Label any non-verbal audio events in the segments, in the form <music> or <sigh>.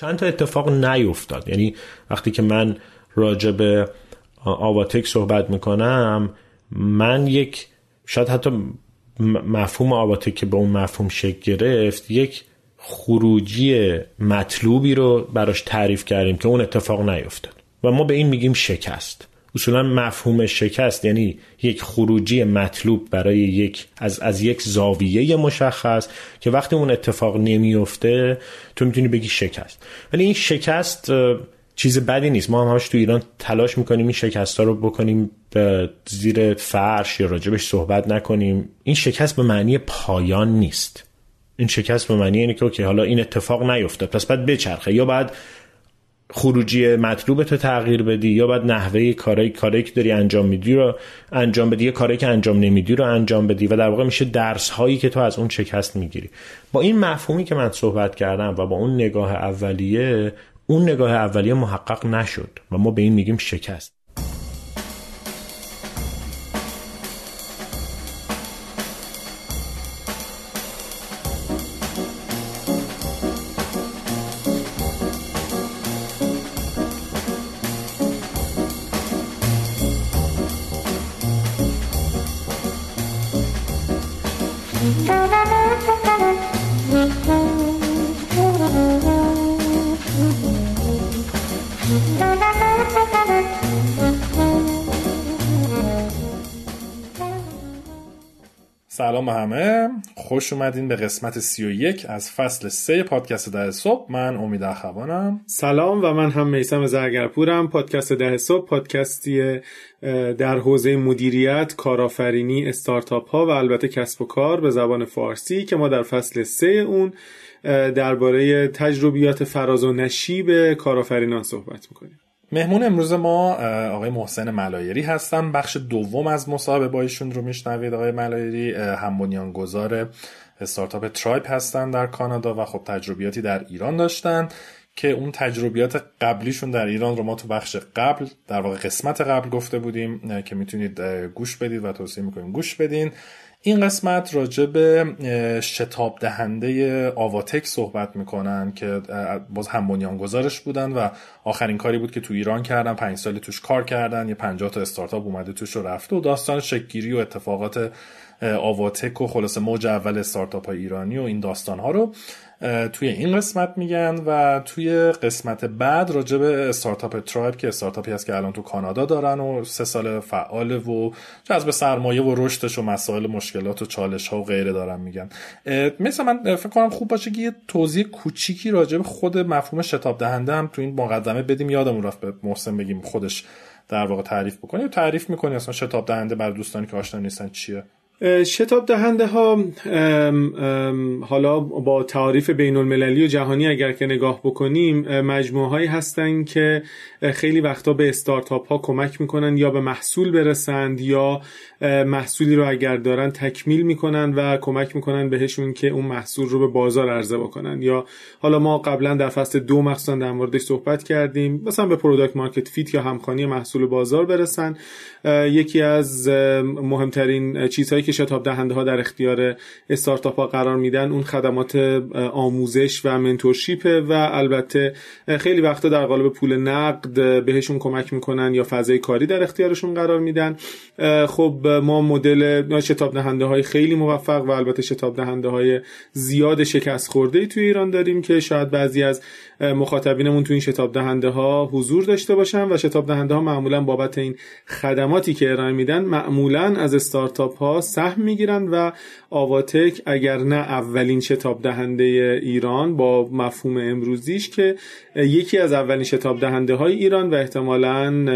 چند تا اتفاق نیفتاد. یعنی وقتی که من راجع به آواتک صحبت می‌کنم من یک شاید حتی مفهوم آواتک که به اون مفهوم شکل گرفت یک خروجی مطلوبی رو براش تعریف کردیم که اون اتفاق نیفتاد. و ما به این میگیم شکست. اصولا مفهوم شکست یعنی یک خروجی مطلوب برای یک از, از یک زاویه مشخص که وقتی اون اتفاق نمیفته تو می‌تونی بگی شکست. ولی این شکست چیز بدی نیست. ما هم همش تو ایران تلاش می‌کنیم این شکست ها رو بکنیم به زیر فرش یا راجبش صحبت نکنیم. این شکست به معنی پایان نیست. این شکست به معنی اینه که اوکی حالا این اتفاق نیفته پس بعد بچرخه. یا بعد خروجی مطلوب تو تغییر بدی یا بعد نحوه کاری کاری که داری انجام میدی رو انجام بدی یا کاری که انجام نمیدی رو انجام بدی و در واقع میشه درس هایی که تو از اون شکست می‌گیری. با این مفهومی که من صحبت کردم و با اون نگاه اولیه اون نگاه اولیه محقق نشد و ما به این میگیم شکست. همه. خوش اومدین به قسمت 31 از فصل 3 پادکست ده صبح. من امید اخوانم. سلام و من هم میسم زرگرپورم. پادکست ده صبح پادکستی در حوزه مدیریت کارآفرینی استارتاپ ها و البته کسب و کار به زبان فارسی که ما در فصل 3 اون درباره تجربیات فراز و نشیب کارآفرینان صحبت می‌کنیم. مهمون امروز ما آقای محسن ملایری هستن بخش دوم از مصاحبه با ایشون رو میشنوید آقای ملایری. هم گذار استارتاپ ترایب هستن در کانادا و خب تجربیاتی در ایران داشتن. که اون تجربیات قبلیشون در ایران رو ما تو بخش قبل در واقع قسمت قبل گفته بودیم که می‌تونید گوش بدید و توصیه می‌کنیم گوش بدین. این قسمت راجع به شتاب دهنده آواتک صحبت می‌کنن که باز هم بنیان گذارش بودن و آخرین کاری بود که تو ایران کردن پنج سال توش کار کردن یه پنجاه تا استارتاپ اومده توش و رفته و داستان شکل‌گیری و اتفاقات آواتک و خلاص موج اول استارتاپ های ایرانی و این داستان ها رو توی این قسمت میگن و توی قسمت بعد راجع به استارتاپ ترایب که استارتاپی هست که الان تو کانادا دارن و سه سال فعال و جذب سرمایه و رشدش و مسائل مشکلات و چالش ها و غیره دارن میگن. مثل من فکر کنم خوب باشه که یه توضیح کوچیکی راجع به خود مفهوم شتاب دهنده هم تو این مقدمه بدیم یادمون رفت به محسن بگیم خودش در واقع تعریف بکنه. تعریف می‌کنی اصلا شتاب دهنده برا دوستانی که آشنا نیستن چیه. شتاب دهنده ها حالا با تعریف بین المللی و جهانی اگر که نگاه بکنیم مجموعه هایی هستن که خیلی وقتا به استارتاپ ها کمک می‌کنن یا به محصول برسند یا محصولی رو اگر دارن تکمیل می‌کنن و کمک می‌کنن بهشون که اون محصول رو به بازار عرضه بکنن. یا حالا ما قبلا در فصل دو مخصوصا در موردش صحبت کردیم مثلا به product market fit یا همخوانی محصول بازار برسن. یکی از مهمترین چیزهایی که شتاب دهنده ها در اختیار استارتاپ ها قرار میدن اون خدمات آموزش و منتورشیپ و البته خیلی وقتا در قالب پول نقد بهشون کمک می‌کنن یا فضای کاری در اختیارشون قرار میدن. خب ما مدل شتاب دهنده های خیلی موفق و البته شتاب دهنده های زیاد شکست خورده ای توی ایران داریم که شاید بعضی از مخاطبینمون تو این شتاب دهنده ها حضور داشته باشن و شتاب دهنده ها معمولا بابت این خدماتی که ارائه میدن معمولا از استارتاپ ها سهم می‌گیرن و آواتک اگر نه اولین شتاب دهنده ایران با مفهوم امروزیش که یکی از اولین شتاب دهنده های ایران و احتمالا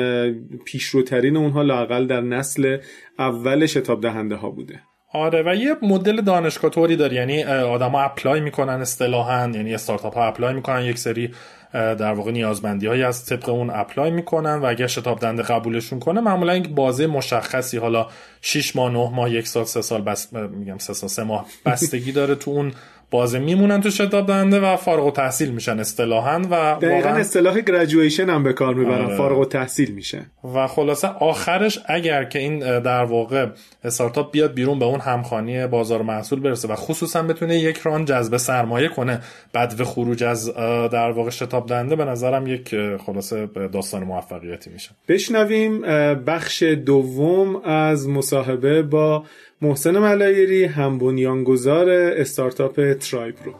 پیشروترین اونها لااقل در نسل اول شتاب دهنده ها بوده. آره و یه مدل دانشگاه طوری داره یعنی آدما apply می‌کنن اصطلاحا یعنی استارتاپ ها apply می‌کنن یک سری در واقع نیازمندی هایی از طبق اون apply می‌کنن و اگر شتاب دهنده قبولشون کنه معمولا یک بازه مشخصی حالا 6 ماه 9 ماه یک سال سه سال بس میگم سه سال سه ماه بستگی داره تو اون بازه میمونن تو شتاب دهنده و فارغ‌التحصیل میشن اصطلاحا و دقیقا اصطلاح graduation هم به کار می‌برن آره. فارغ التحصیل میشن و خلاصه آخرش اگر که این در واقع استارتاپ بیاد بیرون به اون همخوانی بازار محصول برسه و خصوصا بتونه یک round جذب سرمایه کنه بعد و خروج از در واقع شتاب دهنده به نظرم یک خلاصه داستان موفقیتی میشه بشنویم بخش دوم از مصاحبه با محسن ملایری هم بنیانگذار استارتاپ ترایب رو.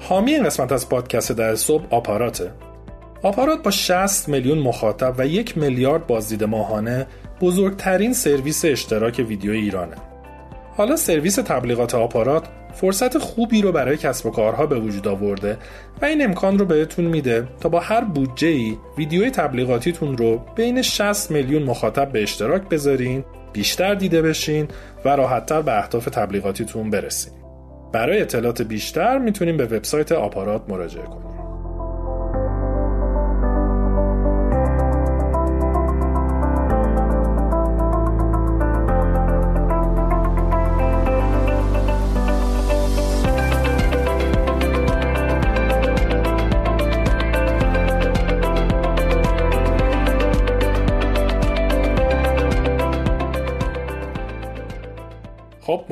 حامی این قسمت از پادکست در صبح آپاراته. آپارات با 60 میلیون مخاطب و یک میلیارد بازدید ماهانه بزرگترین سرویس اشتراک ویدیو ایرانه. حالا سرویس تبلیغات آپارات فرصت خوبی رو برای کسب و کارها به وجود آورده و این امکان رو بهتون میده تا با هر بودجه ای ویدیوی تبلیغاتیتون رو بین 60 میلیون مخاطب به اشتراک بذارین بیشتر دیده بشین و راحتتر به اهداف تبلیغاتیتون برسین. برای اطلاعات بیشتر می‌تونیم به وبسایت آپارات مراجعه کنیم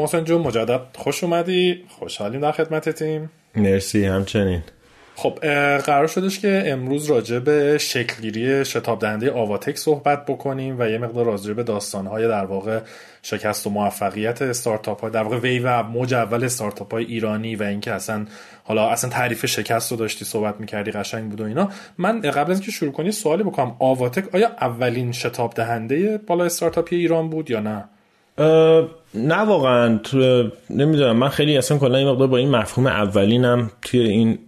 محسن جون مجدد خوش اومدی. خوشحالیم در خدمتتیم. مرسی همچنین. خب قرار شدش که امروز راجع به شکلگیری شتاب دهنده آواتک صحبت بکنیم و یه مقدار راجع به داستانهای در واقع شکست و موفقیت استارتاپ های در واقع وی و موج اول استارتاپ های ایرانی و اینکه اصلا حالا اصلا تعریف شکست رو داشتی صحبت می‌کردی قشنگ بود و اینا. من قبل از اینکه شروع کنی سوالی بکنم. آواتک آیا اولین شتاب دهنده بالا استارتاپی ایران بود یا نه؟ نه واقعا. تو نمی‌دونم. من خیلی اصلا کلا این مقدار با این مفهوم اولینم توی این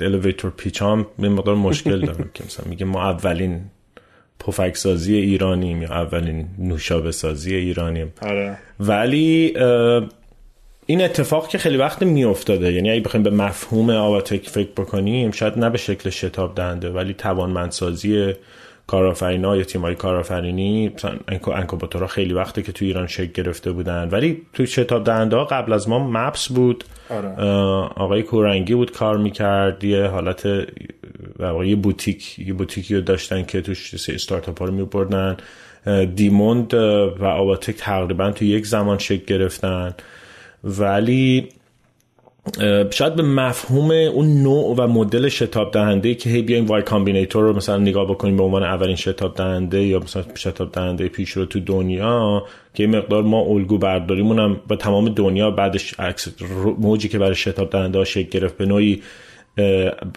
الیویتور پیچ هم به مقدار مشکل دارم که مثلا میگه ما اولین پفک سازی ایرانیم یا اولین نوشابه سازی ایرانیم. آره. ولی این اتفاق که خیلی وقت میافتاده. یعنی اگه بخوایم به مفهوم آواتک فکر بکنیم شاید نه به شکل شتاب دهنده ولی توانمندسازی کارآفرینا یا تیمای کارآفرینی مثلا انکوباتورها خیلی وقته که تو ایران شکل گرفته بودن. ولی تو شتاب دهنده قبل از ما مپس بود. آره. آقای کورنگی بود کار می‌کرد. یه حالت یه بوتیک یه بوتیکی رو داشتن که توش استارتاپ ها رو میبردن. دیموند و آواتک تقریبا تو یک زمان شکل گرفتن. ولی شاید به مفهوم اون نوع و مدل شتاب دهنده که هی بیایم Y Combinator رو مثلا نگاه بکنیم به عنوان اولین شتاب دهنده یا مثلا شتاب دهنده پیش رو تو دنیا که مقدار ما الگو برداریمون هم با تمام دنیا بعدش عکس موجی که برای شتاب دهنده ها شکل گرفت به نوعی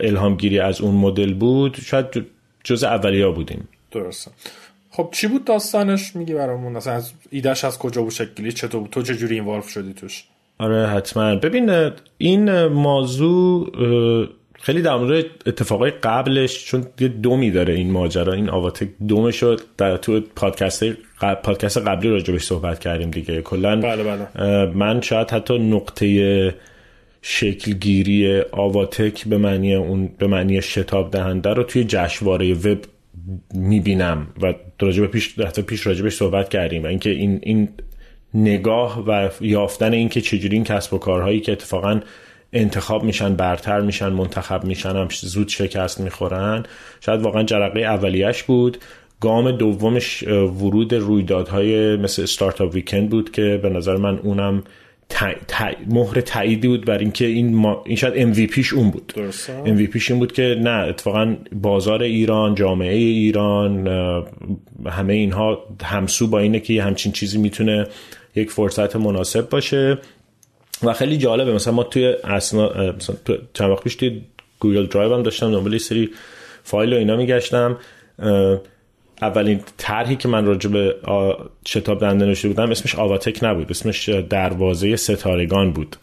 الهام گیری از اون مدل بود. شاید جز اولیا بودیم. درسته. خب چی بود داستانش؟ میگی برامون. مثلا از ایدهش از کجا بود شکلی؟ چطور تو چه جوری اینوالو شدی توش؟ آره حتما. ببین این موضوع خیلی در مورد اتفاقای قبلش چون یه دومی داره این ماجرا. این آواتک دومش شد در تو پادکست پادکست قبلی راجبش صحبت کردیم دیگه. کلا بله بله. من شاید حتی نقطه شکلگیری آواتک به معنی اون به معنی شتاب دهنده رو توی جشنواره وب می‌بینم و راجب پیش حتی پیش راجبش صحبت کردیم. و اینکه این این نگاه و یافتن اینکه چجوری این کسب و کارهایی که اتفاقا انتخاب میشن برتر میشن منتخب میشن هم زود شکست می‌خورن. شاید واقعا جرقه اولیش بود. گام دومش ورود رویدادهای مثل استارتاپ ویکند بود که به نظر من اونم مهر تاییدی بود بر اینکه این, ما... این شاید MVP اون بود. MVP این بود که نه اتفاقا بازار ایران جامعه ایران همه اینها همسو با اینه که همچین چیزی می‌تونه یک فرصت مناسب باشه. و خیلی جالبه مثلا ما توی اسنا مثلا چند وقت پیش توی Google Drive هم داشتم دنبال سری فایل و اینا میگشتم. اولین طرحی که من راجع به شتاب دهنده نوشته بودم اسمش آواتک نبود اسمش دروازه ستارگان بود.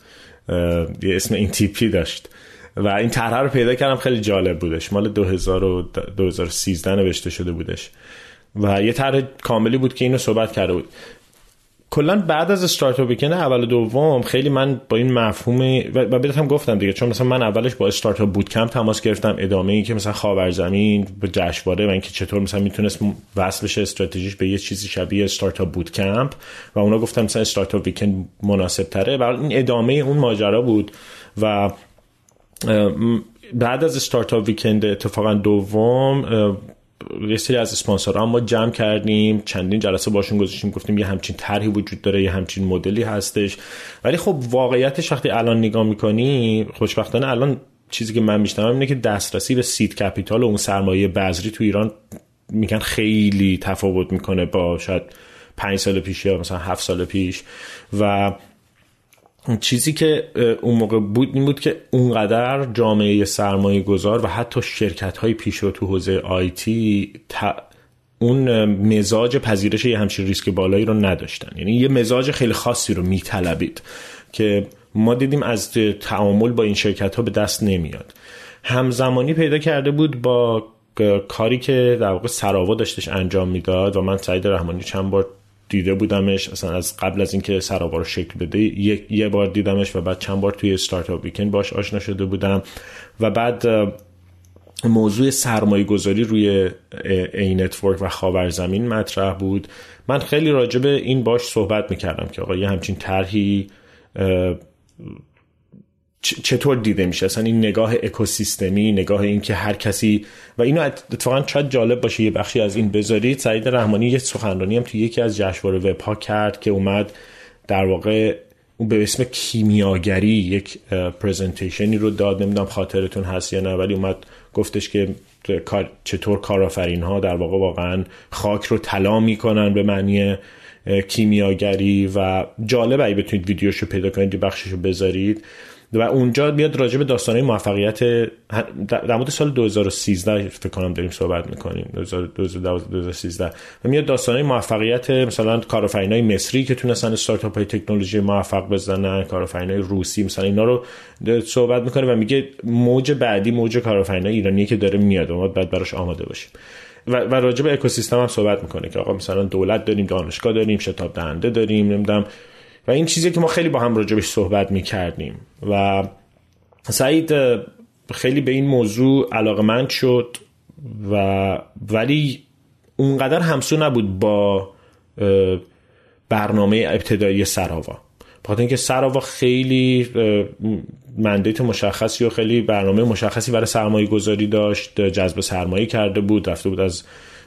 یه اسم این تیپی داشت. و این طرح رو پیدا کردم خیلی جالب بودش. مال 2013 نوشته شده بودش. و یه طرح کاملی بود که اینو صحبت کرده بود. کلا بعد از Startup Weekend اول دوم خیلی من با این مفهوم و بهتم گفتم دیگه چون مثلا من اولش با Startupbootcamp تماس گرفتم ادامه ای که مثلا خاورزمین به جشنواره و اینکه چطور مثلا می‌تونست وصل بشه استراتژیش به یه چیزی شبیه استارتاپ بود کمپ و اونا گفتم مثلا استارتاپ ویکند مناسب تره. و این ادامه اون ماجرا بود و بعد از استارتاپ ویکند اتفاقا دوم یه سری از اسپانسرها ما جمع کردیم چندین جلسه باشون گذاشتیم گفتیم یه همچین طرحی وجود داره یه همچین مدلی هستش. ولی خب واقعیتش وقتی الان نگاه می‌کنی خوشبختانه الان چیزی که من میشنوم اینه که دسترسی به سید کپیتال و اون سرمایه بذری تو ایران میگن خیلی تفاوت می‌کنه با شاید پنج سال پیش یا مثلا هفت سال پیش. و چیزی که اون موقع بود این بود که اونقدر جامعه سرمایه گذار و حتی شرکت های پیشرو تو حوزه آیتی اون مزاج پذیرش یه همچین ریسک بالایی رو نداشتن. یعنی یه مزاج خیلی خاصی رو میطلبید که ما دیدیم از تعامل با این شرکت ها به دست نمیاد. همزمانی پیدا کرده بود با کاری که در واقع سراوا داشتش انجام می‌داد و من سعید رحمانی چند بار دیده بودمش اصلا از قبل از اینکه سراوا رو شکل بده یه بار دیدمش و بعد چند بار توی Startup Weekend باش آشنا شده بودم و بعد موضوع سرمایه گذاری روی Anetwork و خاورزمین مطرح بود. من خیلی راجع به این باش صحبت می‌کردم که آقا یه همچین طرحی چطور دیده میشه؟ اصلا این نگاه اکوسیستمی نگاه این که هر کسی و اینو اتفاقا شاید جالب باشه یه بخشی از این بذارید. سعید رحمانی یه سخنرانی هم توی یکی از جشنواره وب ها کرد که اومد در واقع اون به اسم کیمیاگری یک پرزنتیشنی رو داد. نمی‌دونم خاطرتون هست یا نه ولی اومد گفتش که چطور کارآفرین ها در واقع واقعا خاک رو طلا می‌کنن به معنی کیمیاگری. و جالب اگه بتونید ویدیوشو پیدا کنید بخششو بذارید. و اونجا بیاد راجع به داستانهای موفقیت در مورد سال 2013 فکر کنم داریم صحبت می‌کنیم. 2013 و میاد داستانهای موفقیت مثلا کارآفرینای مصری که تونستن استارتاپ های تکنولوژی موفق بزنن کارآفرینای روسی مثلا اینا رو صحبت می‌کنه و میگه موج بعدی موج کارآفرینای ایرانی که داره میاد. و ما بعد براش آماده باشیم. و, و راجع به اکوسیستم هم صحبت می‌کنه که آقا مثلا دولت داریم دانشگاه داریم شتاب دهنده داریم نمی‌دونم و این چیزی که ما خیلی با هم راجبش صحبت می کردیم و سعید خیلی به این موضوع علاقمند شد و ولی اونقدر همسو نبود با برنامه ابتدایی سراوا. بخاطر اینکه سراوا خیلی مندیت مشخصی و خیلی برنامه مشخصی برای سرمایه گذاری داشت جذب سرمایه کرده بود رفته بود از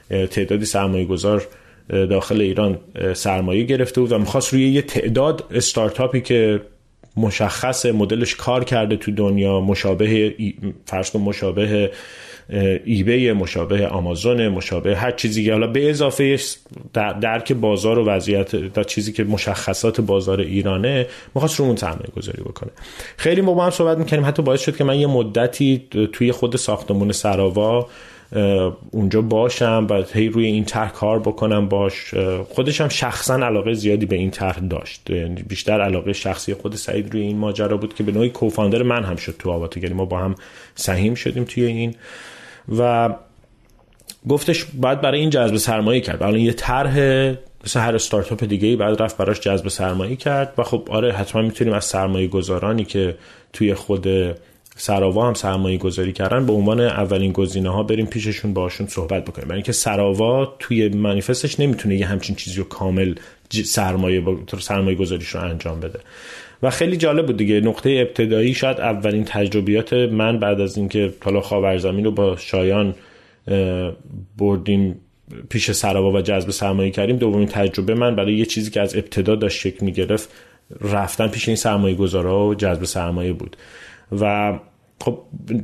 تعدادی سرمایه گذار داخل ایران سرمایه گرفته بود و می‌خواست روی یه تعداد استارتاپی که مشخص مدلش کار کرده تو دنیا مشابه فرض مشابه ایبی مشابه آمازون مشابه هر چیزی که حالا به اضافه درک بازار و وضعیت در چیزی که مشخصات بازار ایرانه می‌خواست رو اون سرمایه گذاری بکنه. خیلی ما با هم صحبت می‌کنیم حتی باعث شد که من یه مدتی توی خود ساختمون سراوا اونجا باشم و هی روی این طرح کار بکنم باش. خودش هم شخصا علاقه زیادی به این طرح داشت. یعنی بیشتر علاقه شخصی خود سعید روی این ماجرا بود که به نوعی کوفاندر من هم شد تو آواتگری ما با هم سهیم شدیم توی این. و گفتش بعد برای این جذب سرمایه کرد. الان یه طرح مثل هر استارتاپ دیگه ای بعد رفت براش جذب سرمایه کرد. و خب آره حتما می‌تونیم از سرمایه گذارانی که توی خود سراوا هم سرمایه گذاری کردن به عنوان اولین گزینه ها بریم پیششون باشون صحبت بکنیم. برای اینکه سراوا توی منیفستش نمی‌تونه یه همچین چیزی رو کامل سرمایه سرمایه گذاریش رو انجام بده. و خیلی جالب بود دیگه نقطه ابتدایی شاید اولین تجربیات من بعد از اینکه حالا خاورزمین رو با شایان بردیم پیش سراوا و جذب سرمایه کردیم. دومین تجربه من برای یه چیزی که از ابتدا داشت شکل می‌گرفت رفتن پیش این سرمایه گذارا و جذب سرمایه بود. و خب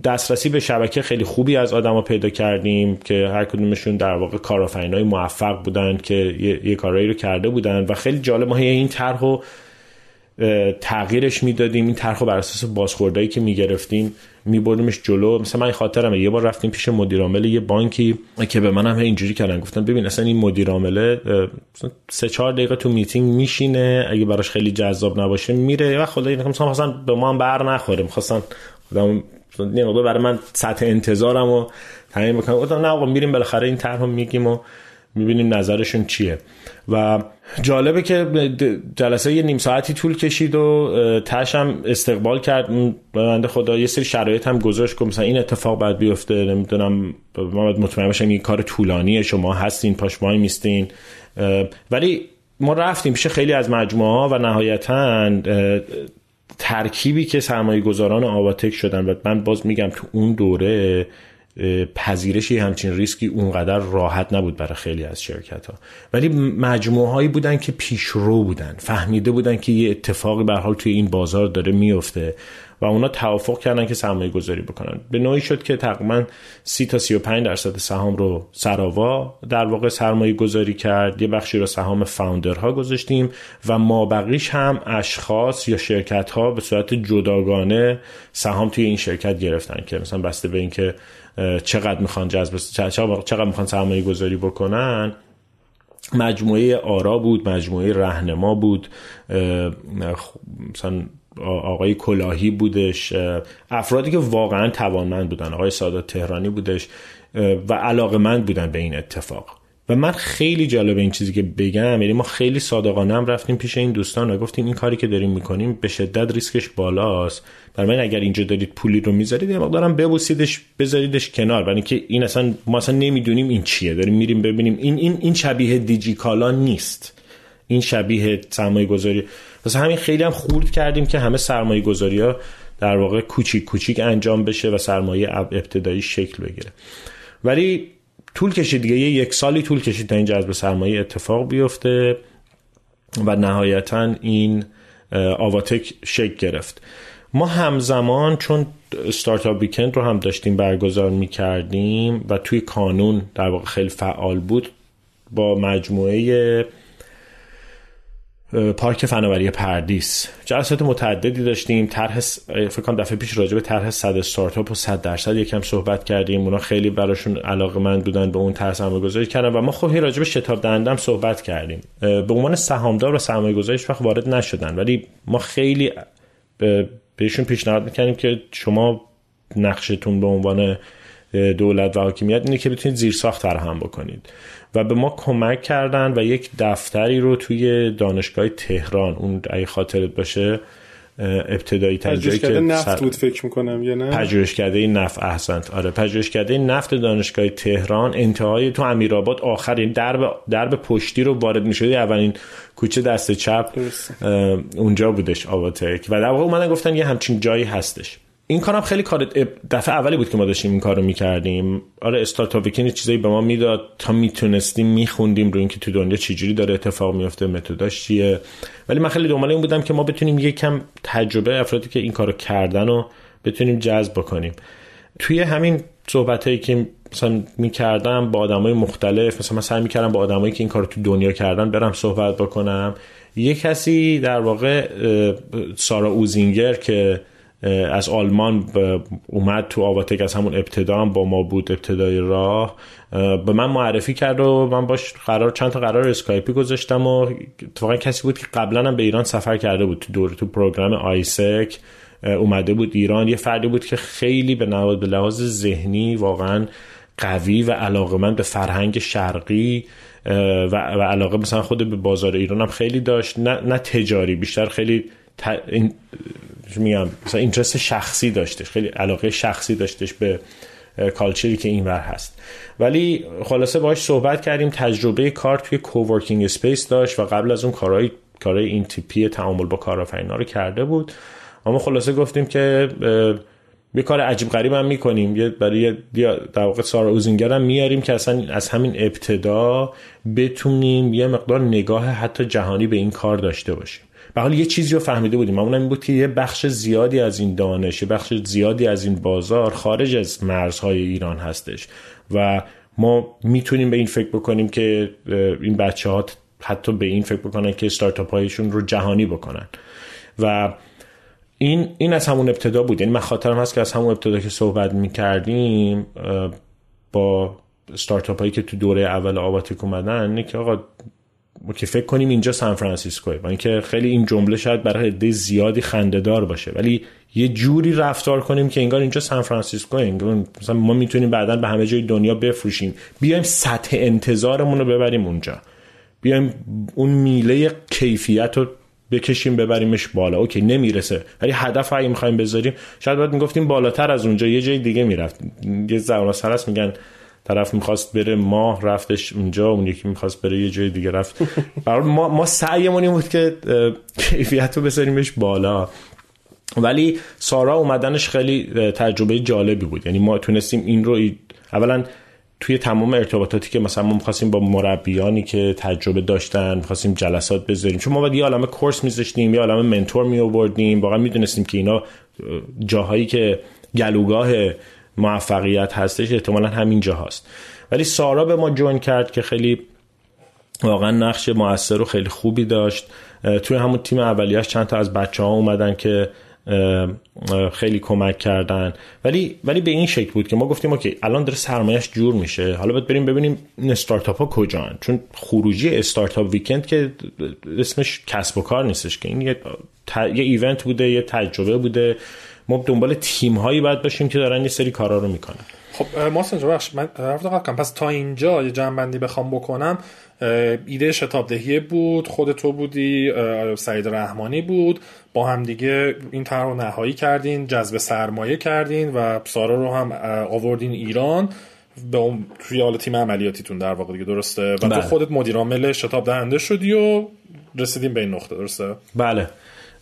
دسترسی به شبکه خیلی خوبی از آدما پیدا کردیم که هر کدومشون در واقع های موفق بودن که یه, یه کارهایی رو کرده بودن و خیلی جالب ما این طرح رو تغییرش می‌دادیم. این طرح بر اساس بازخوردهایی که می‌گرفتیم میبردیمش جلو. مثلا من خاطرمه. یه بار رفتیم پیش مدیر عامل یه بانکی که به منم هم اینجوری کردن. گفتن ببین اصلا این مدیر سه چهار دقیقه تو میتینگ میشینه. اگه براش خیلی جذاب نباشه میره. و مثلا مثلا به ما هم بر نخوره. می‌خواستن خودم برای من سطح انتظارم رو تعیین بکنم گفتم نه آقا میریم بالاخره این طرح میگیم و می‌بینیم نظرشون چیه. و جالبه که جلسه یه نیم ساعتی طول کشید و تش هم استقبال کرد. بنده خدا یه سری شرایط هم گذاشت. که مثلا این اتفاق باید بیفته. نمی‌دونم ما باید مطمئن باشم این کار طولانیه شما هستین پاشمای میستین. ولی ما رفتیم پیش خیلی از مجموعه ها و نهایتا ترکیبی که سرمایه گذاران آواتک شدن و من باز میگم تو اون دوره پذیرشی همچین ریسکی اونقدر راحت نبود برای خیلی از شرکت ها ولی مجموعه هایی بودن که پیشرو بودن فهمیده بودن که یه اتفاقی به حال توی این بازار داره میفته. و اونا توافق کردن که سرمایه گذاری بکنن. به نوعی شد که تقریبا 30 تا 35 درصد سهام رو سراوا در واقع سرمایه گذاری کرد. یه بخشی رو سهام فاوندرها گذاشتیم و ما بقیش هم اشخاص یا شرکت ها به صورت جداگانه سهام توی این شرکت گرفتن که مثلا بسته به اینکه چقدر می‌خوان جذب چقدر می‌خوان سرمایه گذاری بکنن. مجموعه آرا بود مجموعه رهنما بود مثلا آقای کلاهی بودش افرادی که واقعا توانمند بودن. آقای سادات تهرانی بودش و علاقمند بودن به این اتفاق. و من خیلی جالب این چیزی که بگم یعنی ما خیلی صادقانه هم رفتیم پیش این دوستان و گفتیم این کاری که داریم می‌کنیم به شدت ریسکش بالاست. برای من اگر اینجا دارید پولی رو می‌ذارید یه مقدارم ببوسیدش بذاریدش کنار. برای اینکه این اصلا ما اصلا نمی‌دونیم این چیه. داریم میریم ببینیم. این این این شبیه دیجیکالا نیست. این شبیه سرمایه واسه همین خیلی هم خورد کردیم که همه سرمایه گذاری ها در واقع کوچیک کوچیک انجام بشه و سرمایه ابتدایی شکل بگیره. ولی طول کشید دیگه یک سالی طول کشید تا این جذب سرمایه اتفاق بیفته و نهایتا این آواتک شکل گرفت. ما همزمان چون ستارتاپ ویکند رو هم داشتیم برگزار می کردیم و توی کانون در واقع خیلی فعال بود با مجموعه پارک فناوری پردیس. جلسات متعددی داشتیم. طرح فکر کنم دفعه پیش راجع به طرح 100 استارتاپ و 100 درصد یکم صحبت کردیم. اونا خیلی براشون علاقه بودن به اون طرح سرمایه گذاری کردن و ما خب راجع به شتاب دهندم صحبت کردیم. به عنوان سهامدار و سرمایه گذاری وقت وارد نشدن. ولی ما خیلی بهشون پیشنهاد می‌کنیم که شما نقشتون به عنوان دولت و حاکمیت اینه که بتونید زیر ساخت فراهم بکنید. و به ما کمک کردن و یک دفتری رو توی دانشگاه تهران اون اگه خاطرت باشه ابتدایی تجربه که نفت بود فکر می‌کنم یا نه؟ پژوهشکده نفت احسنت. آره پژوهشکده نفت دانشگاه تهران انتهای تو امیرآباد آخر این درب درب پشتی رو وارد می‌شدی اولین کوچه دست چپ اونجا بودش آواتک. و در واقع اومدن گفتن یه همچین جایی هستش. این کارم خیلی کار دفعه اولی بود که ما داشتیم این کارو می‌کردیم. آره استارتاپ ویکین چیزایی به ما می‌داد. تا می‌تونستیم میخوندیم رو اینکه تو دنیا چجوری داره اتفاق میفته متداش چیه. ولی من خیلی دنبال این بودم که ما بتونیم یکم تجربه افرادی که این کارو کردن و بتونیم جذب بکنیم. توی همین صحبت هایی که مثلا می‌کردم با آدمای مختلف مثلا من سعی می‌کردم با آدمایی که این کارو تو دنیا کردن برم صحبت بکنم. یه کسی در واقع سارا اوزینگر که از آلمان اومد تو آواتک از همون ابتدا هم با ما بود ابتدای راه. به من معرفی کرد و من باش قرار چند تا قرار اسکایپی گذاشتم و اتفاقا کسی بود که قبلا هم به ایران سفر کرده بود. تو دور تو program AIESEC اومده بود ایران. یه فردی بود که خیلی به نواد به لحاظ ذهنی واقعا قوی و علاقه من به فرهنگ شرقی و, علاقه مثلا خود به بازار ایران هم خیلی داشت. نه, نه تجاری بیشتر خیلی میگم؟ مثلا interest شخصی داشتش خیلی علاقه شخصی داشتش به culture ی که اینور هست. ولی خلاصه باش صحبت کردیم تجربه کار توی coworking space داشت و قبل از اون کارهای کارهای این تیپی تعامل با کارآفرینا رو کرده بود. اما خلاصه گفتیم که یه کار عجیب غریب هم می‌کنیم. یه برای در واقع سارا اوزینگر هم میاریم که اصلا از همین ابتدا بتونیم یه مقدار نگاه حتی جهانی به این کار داشته باشیم. به حال یه چیزی رو فهمیده بودیم. اون این بود که یه بخش زیادی از این دانش یه بخش زیادی از این بازار خارج از مرزهای ایران هستش. و ما می‌تونیم به این فکر بکنیم که این بچه ها حتی به این فکر بکنن که استارتاپ هایشون رو جهانی بکنن. و این این از همون ابتدا بود. یعنی من خاطرم هست که از همون ابتدا که صحبت می‌کردیم با استارتاپ هایی که تو دوره اول آواتیک اومدن که آقا که فکر کنیم اینجا سان فرانسیسکوه و اینکه خیلی این جمله شاید برای عده زیادی خندهدار باشه. ولی یه جوری رفتار کنیم که انگار اینجا سان فرانسیسکو انگار مثلا ما می‌تونیم بعدا به همه جای دنیا بفروشیم. بیایم سطح انتظارمون رو ببریم اونجا. بیایم اون میله کیفیت رو بکشیم ببریمش بالا. اوکی نمی‌رسه. ولی هدف اگه می‌خوایم بذاریم شاید باید می‌گفتیم بالاتر از اونجا. یه جای دیگه می‌رفت یه زبان سرس میگن طرف می‌خواست بره ماه رفتش اونجا اون یکی می‌خواست بره یه جای دیگه رفت. ما ما سعیمون این بود که کیفیت رو بذاریمش بالا. ولی سارا اومدنش خیلی تجربه جالبی بود. یعنی ما تونستیم این رو اولا توی تمام ارتباطاتی که مثلا ما می‌خواستیم با مربیانی که تجربه داشتن می‌خواستیم جلسات بذاریم. چون ما باید یه عالم کورس میذاشتیم یه عالم منتور می آوردیم واقعا می‌دونستیم که اینا جاهایی که گلوگاه موفقیت هستش احتمالا همین جا هست ولی سارا به ما جوین کرد که خیلی واقعا نقش موثر و خیلی خوبی داشت. توی همون تیم اولیش چند تا از بچه ها اومدن که خیلی کمک کردن. ولی ولی به این شکل بود که ما گفتیم اوکی الان داره سرمایش جور میشه. حالا باید بریم ببینیم این استارتاپ ها کجان. چون خروجی استارتاپ ویکند که اسمش کسب و کار نیستش که این یه, یه ایونت بوده یه تجربه بوده. ما دنبال تیم هایی باید باشیم که دارن یه سری کارا رو می‌کنن. خب ماسن بخش من رفت پس تا اینجا یه جنبندی بخوام بکنم. ایده شتاب دهیه بود خود تو بودی سعید رحمانی بود. با هم دیگه این طرح رو نهایی کردین جذب سرمایه کردین و سارا رو هم آوردین ایران. به اون توی تیم عملیاتیتون در واقع دیگه درسته؟ و بله. تو خودت مدیر عامل شتاب دهنده شدی و رسیدیم به این نقطه درسته؟ بله.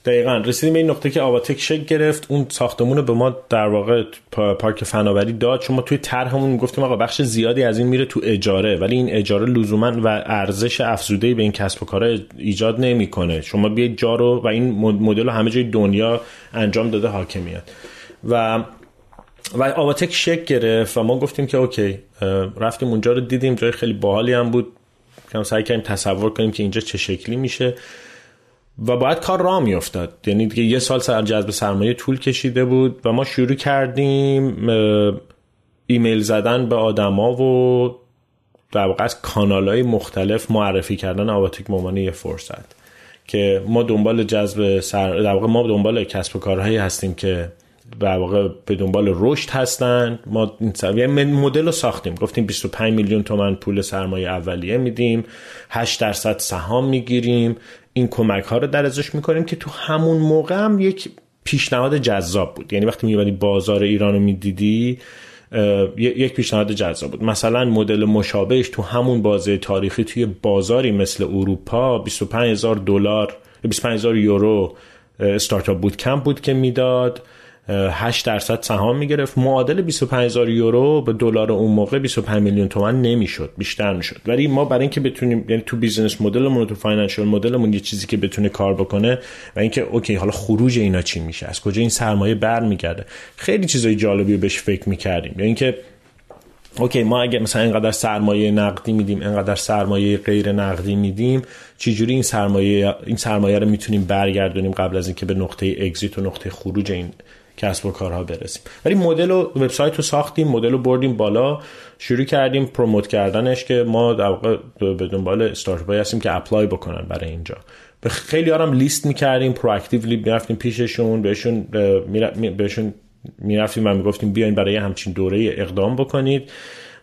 دقیقا. رسیدیم به این نقطه که آواتک شکل گرفت. اون ساختمون رو به ما در واقع پارک فناوری داد. چون ما توی طرحمون گفتیم آقا بخش زیادی از این میره تو اجاره. ولی این اجاره لزوما و ارزش افزوده به این کسب و کار ایجاد نمی‌کنه. شما بیاید جا رو و این مدل همه جای دنیا انجام داده حاکمیت. و و آواتک شک گرفت و ما گفتیم که اوکی رفتیم اونجا رو دیدیم. جای خیلی باحالی هم بود. که سعی کردیم تصور کنیم که اینجا چه شکلی میشه. و باید کار را میافتاد. یعنی دیگه یه سال سر جذب سرمایه طول کشیده بود و ما شروع کردیم ایمیل زدن به آدما و در واقع از کانال های مختلف معرفی کردن آواتیک ممانه یه فرصت که ما دنبال جذب سر در واقع ما دنبال کسب و کارهایی هستیم که در واقع به دنبال رشد هستن. ما این مدل رو ساختیم. گفتیم 25 میلیون تومن پول سرمایه اولیه میدیم 8 درصد سهام می‌گیریم. این کمک ها رو در ازش می‌کنیم که تو همون موقع هم یک پیشنهاد جذاب بود. یعنی وقتی میبادی بازار ایران رو می‌دیدی یک پیشنهاد جذاب بود. مثلا مدل مشابهش تو همون بازه تاریخی توی بازاری مثل اروپا 25 هزار دلار 25 هزار یورو Startupbootcamp بود که می‌داد. 8 درصد سهام می‌گرفت. معادل 25000 یورو به دلار اون موقع 25 میلیون تومن نمی‌شد بیشتر می‌شد. ولی ما برای اینکه بتونیم یعنی تو business model مون تو financial model مون یه چیزی که بتونه کار بکنه و اینکه okay حالا خروج اینا چی میشه؟ از کجا این سرمایه برمیگرده؟ خیلی چیزای جالبی رو بهش فکر می‌کردیم. یعنی اینکه okay ما اگه مثلا اینقدر سرمایه نقدی میدیم اینقدر سرمایه غیر نقدی میدیم چجوری این سرمایه این سرمایه رو می‌تونیم برگردونیم قبل از اینکه به نقطه exit و نقطه خروج این کسب و کارها برسیم. ولی مدل و وبسایت رو ساختیم مدل رو بردیم بالا شروع کردیم promote کردنش که ما در واقع به دنبال استارتاپ هستیم که apply بکنن برای اینجا. به خیلی آرام لیست می‌کردیم proactively می‌رفتیم پیششون بهشون بهشون می‌رفتیم و می‌گفتیم بیاین برای همچین دوره اقدام بکنید.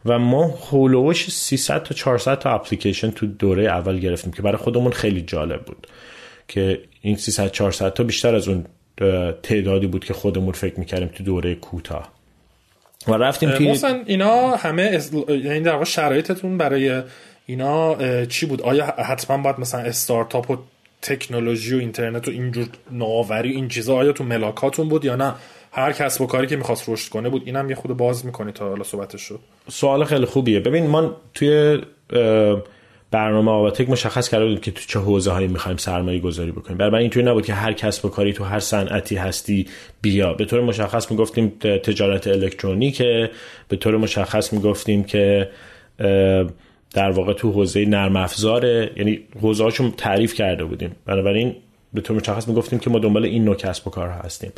و ما هولوش 300 تا 400 تا اپلیکیشن تو دوره اول گرفتیم که برای خودمون خیلی جالب بود که این 300 400 تا بیشتر از اون تعدادی بود که خودمون فکر می‌کردیم تو دوره کوتاه. و رفتیم توی اینا همه از... یعنی در واقع شرایطتون برای اینا چی بود؟ آیا حتما باید مثلا استارتاپ و تکنولوژی و اینترنت و اینجور نوآوری این چیزا آیا تو ملاکاتون بود یا نه؟ هر کسب و کاری که می‌خواست رشد کنه بود. اینم یه خود باز می‌کنی تا حالا صحبتش شد سوال خیلی خوبیه. ببین من توی برنامه آواتک مشخص کرده بود که تو چه حوزه هایی می‌خوایم سرمایه گذاری بکنیم. برای اینطوری نبود که هر کسب و کاری تو هر صنعتی هستی بیا. به طور مشخص می‌گفتیم تجارت الکترونیکه به طور مشخص می‌گفتیم که در واقع تو حوزه نرم افزاره. یعنی حوزه هاشون تعریف کرده بودیم. بنابراین به طور مشخص می‌گفتیم که ما دنبال این نوع کسب و کار هستیم.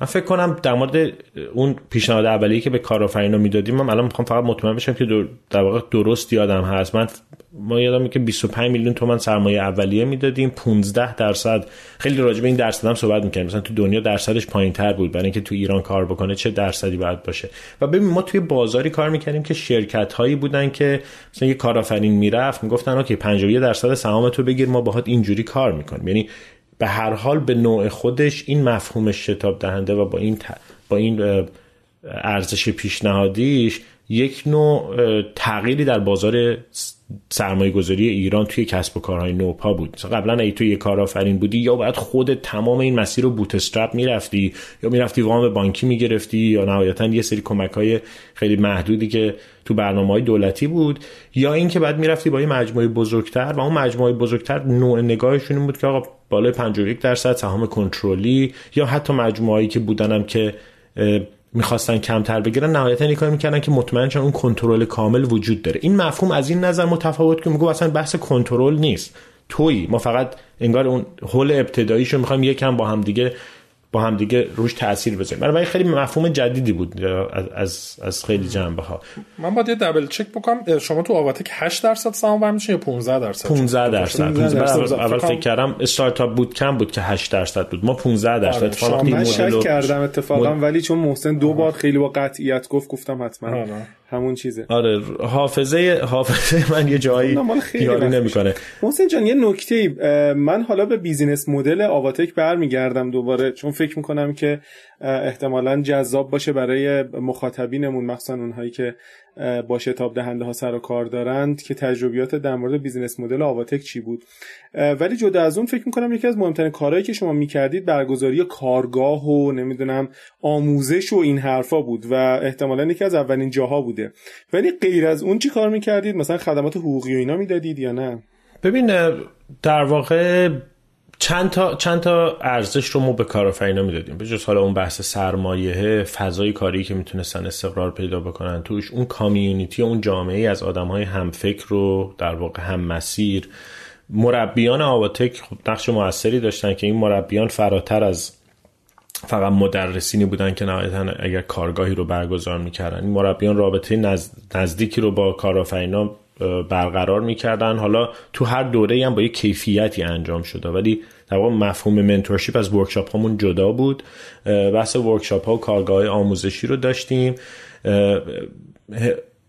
من فکر کنم در مورد اون پیشنهاد اولیه که به کارآفرینا می‌دادیم من الان می‌خوام فقط مطمئن بشم که در واقع درست یادم هست. من ما یادم که 25 میلیون تومان سرمایه اولیه می‌دادیم 15 درصد. خیلی راجع به این هم صحبت می‌کنیم مثلا تو دنیا درصدش پایین تر بود برای اینکه تو ایران کار بکنه چه درصدی باید باشه. و ببین ما توی بازاری کار می‌کردیم که شرکت هایی بودن که مثلا یه کارآفرین می‌رفت می‌گفتن اوکی 51 درصد سهام تو بگیر ما باهات اینجوری کار می‌کنیم. یعنی به هر حال به نوع خودش این مفهوم شتاب دهنده و با این با این ارزش پیشنهادیش یک نوع تغییری در بازار سرمایه گذاری ایران توی کسب و کارهای نوپا بود. قبلا ای تو یه کارآفرین بودی یا باید خود تمام این مسیر رو بوت استرپ می‌رفتی یا می‌رفتی وام بانکی می‌گرفتی یا نهایتا یه سری کمک های خیلی محدودی که تو برنامه های دولتی بود یا اینکه بعد می‌رفتی با یه مجموعه بزرگتر و اون مجموعه بزرگتر نوع نگاهشون این بود که آقا بالای 51 درصد سهام کنترلی یا حتی مجموعه‌ای که بودنم که می‌خواستن کمتر بگیرن نهایتا این کار می‌کردن که مطمئن اون کنترل کامل وجود داره. این مفهوم از این نظر متفاوت که میگو اصلا بحث کنترل نیست. تویی. ما فقط انگار اون حل ابتداییشو می‌خوایم یکم با هم دیگه با هم دیگه روش تاثیر بذاریم. برای خیلی مفهوم جدیدی بود از از خیلی جنبه ها. من باید یه دبل چک بکنم. شما تو آواتک 8 درصد سهام برمیشه یا 15 درصد؟ 15 درصد. 15 درصد. اول فکر کردم استارتاپ بود کم بود که 8 درصد بود. ما 15 درصد. اتفاقا من شک کردم اتفاقا ولی چون محسن دو بار خیلی با قطعیت گفت گفتم حتما همون چیزه. آره حافظه حافظه من یه جایی یاری نمی‌کنه. محسن جان یه نکته من حالا به business model آواتک برمیگردم دوباره چون فکر می‌کنم که احتمالا جذاب باشه برای مخاطبینمون مخصوصا اونهایی که با شتاب دهنده ها سر و کار دارند که تجربیات در مورد business model آواتک چی بود. ولی جدا از اون فکر می‌کنم یکی از مهمترین کارهایی که شما می‌کردید برگزاری کارگاه و نمی‌دونم آموزش و این حرفا بود و احتمالا یکی از اولین جاها بوده. ولی غیر از اون چی کار می‌کردید؟ مثلا خدمات حقوقی و اینا می‌دادید یا نه؟ ببین در واقع چند تا چند تا ارزش رو ما به کارآفرینا می‌دادیم. به جز حالا اون بحث سرمایه فضای کاری که می‌تونستن استقرار پیدا بکنن توش اون کامیونیتی اون جامعه از آدم های همفکر رو در واقع هم مسیر مربیان آواتک خب نقش موثری داشتن که این مربیان فراتر از فقط مدرسینی بودن که نهایتا اگر کارگاهی رو برگزار می‌کردن. این مربیان رابطه نزدیکی رو با کارآفرینا برقرار می‌کردن. حالا تو هر دوره هم با یه کیفیتی انجام شده ولی در واقع مفهوم منتورشیپ از ورکشاپ همون جدا بود. بحث ورکشاپ ها و کارگاه آموزشی رو داشتیم.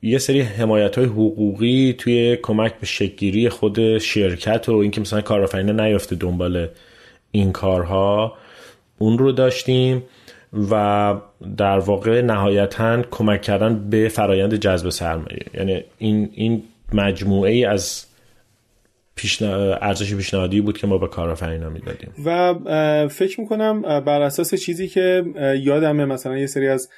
یه سری حمایت های حقوقی توی کمک به شکگیری خود شرکت و اینکه مثلا کارآفرین نیفته دنبال این کارها اون رو داشتیم و در واقع نهایتا کمک کردن به فرایند جذب سرمایه. یعنی این این مجموعه ای از پیشنا... ارزش پیشنهادی بود که ما به کارآفرینا می‌دادیم. و فکر می‌کنم بر اساس چیزی که یادمه مثلا یه سری از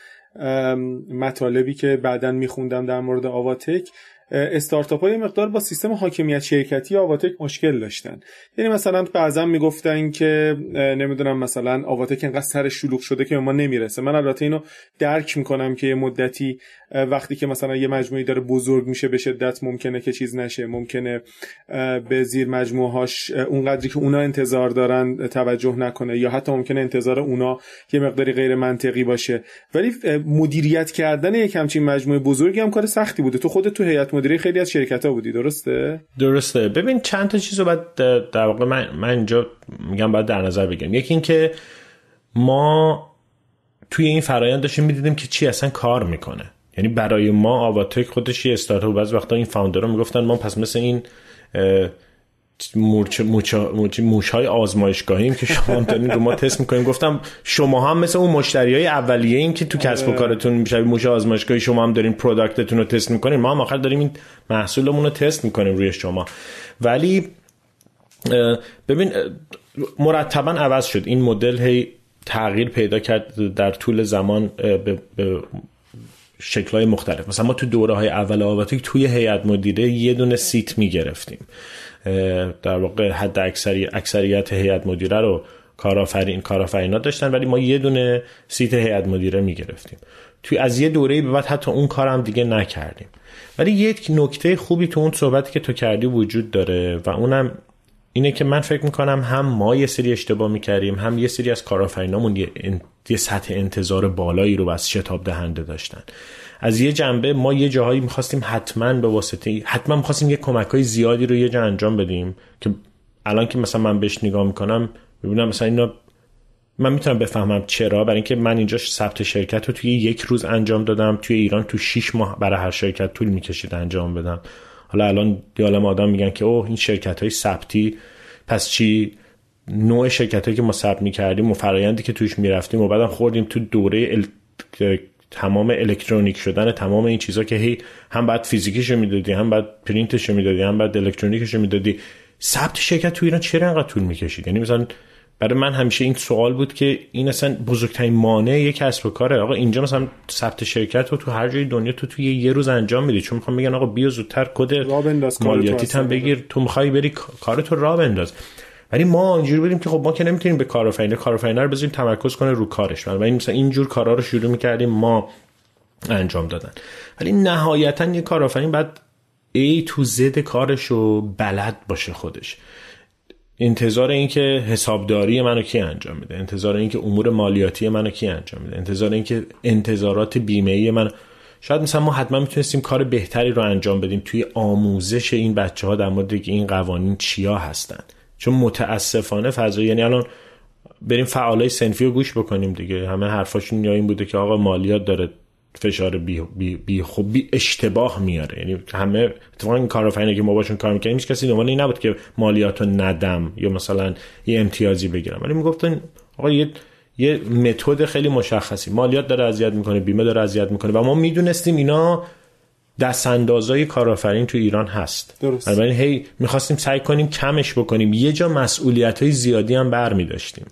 مطالبی که بعدا میخوندم در مورد آواتک استارتاپ های مقدار با سیستم حاکمیت شرکتی آواتک مشکل داشتن. یعنی مثلا بعضا می‌گفتن که نمی‌دونم مثلا آواتک انقدر سرش شلوغ شده که ما نمی‌رسه. من البته اینو درک می‌کنم که یه مدتی وقتی که مثلا یه مجموعی داره بزرگ میشه به شدت ممکنه که چیز نشه ممکنه به زیر مجموعه هاش اونقدری که اونا انتظار دارن توجه نکنه یا حتی ممکنه انتظار اونا یه مقداری غیر منطقی باشه. ولی مدیریت کردن یک همچین مجموعه بزرگی هم کار سختی بوده. تو خودت تو هیئت مدیره خیلی از شرکت ها بودی درسته؟ درسته. ببین چند تا چیزو بعد در واقع من من اینجا میگم باید در نظر بگم یکی اینکه ما توی این فرایند داشتیم می‌دیدیم که چی اصلا کار می‌کنه. یعنی برای ما آواتک خودش یه استارتاپ بعضی وقتا این founder ها می‌گفتن ما پس مثل این موچ موش های آزمایشگاهیم که شما هم دارین رو ما تست می‌کنیم. گفتم شما هم مثل اون مشتری های اولیه این که تو کسب و کارتون میشه موش آزمایشگاهی شما هم دارین product تون رو تست می‌کنین. ما هم آخر داریم این محصولمون رو تست می‌کنیم روی شما. ولی ببین مرتبا عوض شد. این مدل هی تغییر پیدا کرد در طول زمان به, به های مختلف. مثلا ما تو دوره های اول آواتک توی هیئت مدیره یه دونه seat می‌گرفتیم. در واقع حد اکثری اکثریت هیئت مدیره رو کارآفرین کارآفرینا داشتن ولی ما یه دونه seat هیئت مدیره می‌گرفتیم. توی از یه دوره به بعد حتی اون کارم دیگه نکردیم. ولی یک نکته خوبی تو اون صحبتی که تو کردی وجود داره و اونم اینه که من فکر می‌کنم هم ما یه سری اشتباه می‌کردیم هم یه سری از کارآفرینامون یه, یه سطح انتظار بالایی رو از شتاب دهنده داشتن. از یه جنبه ما یه جاهایی می‌خواستیم حتما به واسطه حتما می‌خواستیم یه کمک های زیادی رو یه جا انجام بدیم که الان که مثلا من بهش نگاه می‌کنم ببینم مثلا اینا من می‌تونم بفهمم چرا برای اینکه من اینجا ثبت شرکت رو توی یک روز انجام دادم توی ایران تو 6 ماه برای هر شرکت طول می‌کشید انجام بدم. حالا الان دیالم آدم میگن که اوه این شرکت های ثبتی پس چی؟ نوع شرکت هایی که ما ثبت می‌کردیم و فرایندی که توش می‌رفتیم و بعدم خوردیم تو دوره تمام الکترونیک شدن تمام این چیزا که هی هم بعد فیزیکیشو می‌دادی هم بعد پرینتشو می‌دادی هم بعد الکترونیکشو می‌دادی. ثبت شرکت تو ایران چرا انقدر طول می‌کشید؟ یعنی مثلا برای من همیشه این سوال بود که این اصلا بزرگترین مانع یک کسب و کاره. آقا اینجا مثلا ثبت شرکت رو تو هر جای دنیا تو توی یه روز انجام میدی. چون می‌خوام بگن آقا بیا زودتر کد مالیاتی هم بگیر. تو می‌خوای بری کارتو را بنداز. ولی ما اینجوری بودیم که خب ما که نمی‌تونیم به کارآفرین کارآفرین رو بذاریم تمرکز کنه رو کارش. ولی مثلا اینجور کارا رو شروع می‌کردیم ما انجام دادن. ولی نهایتا یه کارآفرین بعد ای تو زد کارش رو بلد باشه خودش. انتظار اینکه حسابداری منو کی انجام میده؟ انتظار اینکه امور مالیاتی منو کی انجام میده؟ انتظار اینکه انتظارات بیمه ای من شاید مثلا ما حتما می‌تونستیم کار بهتری رو انجام بدیم توی آموزش این بچه ها در مورد این قوانین چیا هستن. چون متاسفانه فضا یعنی الان بریم فعالای سنفی رو گوش بکنیم دیگه. همه حرفاشون یا این بوده که آقا مالیات داره فشار بی, بی, بی خب بی اشتباه میاره. یعنی همه اتفاقا این کارآفرینی که ما باشون کار می‌کنیم هیچ کسی دنبال این نبود که مالیات رو ندم یا مثلا یه امتیازی بگیرم. ولی می‌گفتن آقا یه یه متد خیلی مشخصی. مالیات داره اذیت می‌کنه بیمه داره اذیت می‌کنه و ما می‌دونستیم اینا دست اندازای کارآفرین تو ایران هست. درست. هی می‌خواستیم سعی کنیم کمش بکنیم. یه جا مسئولیت های زیادی هم بر می داشتیم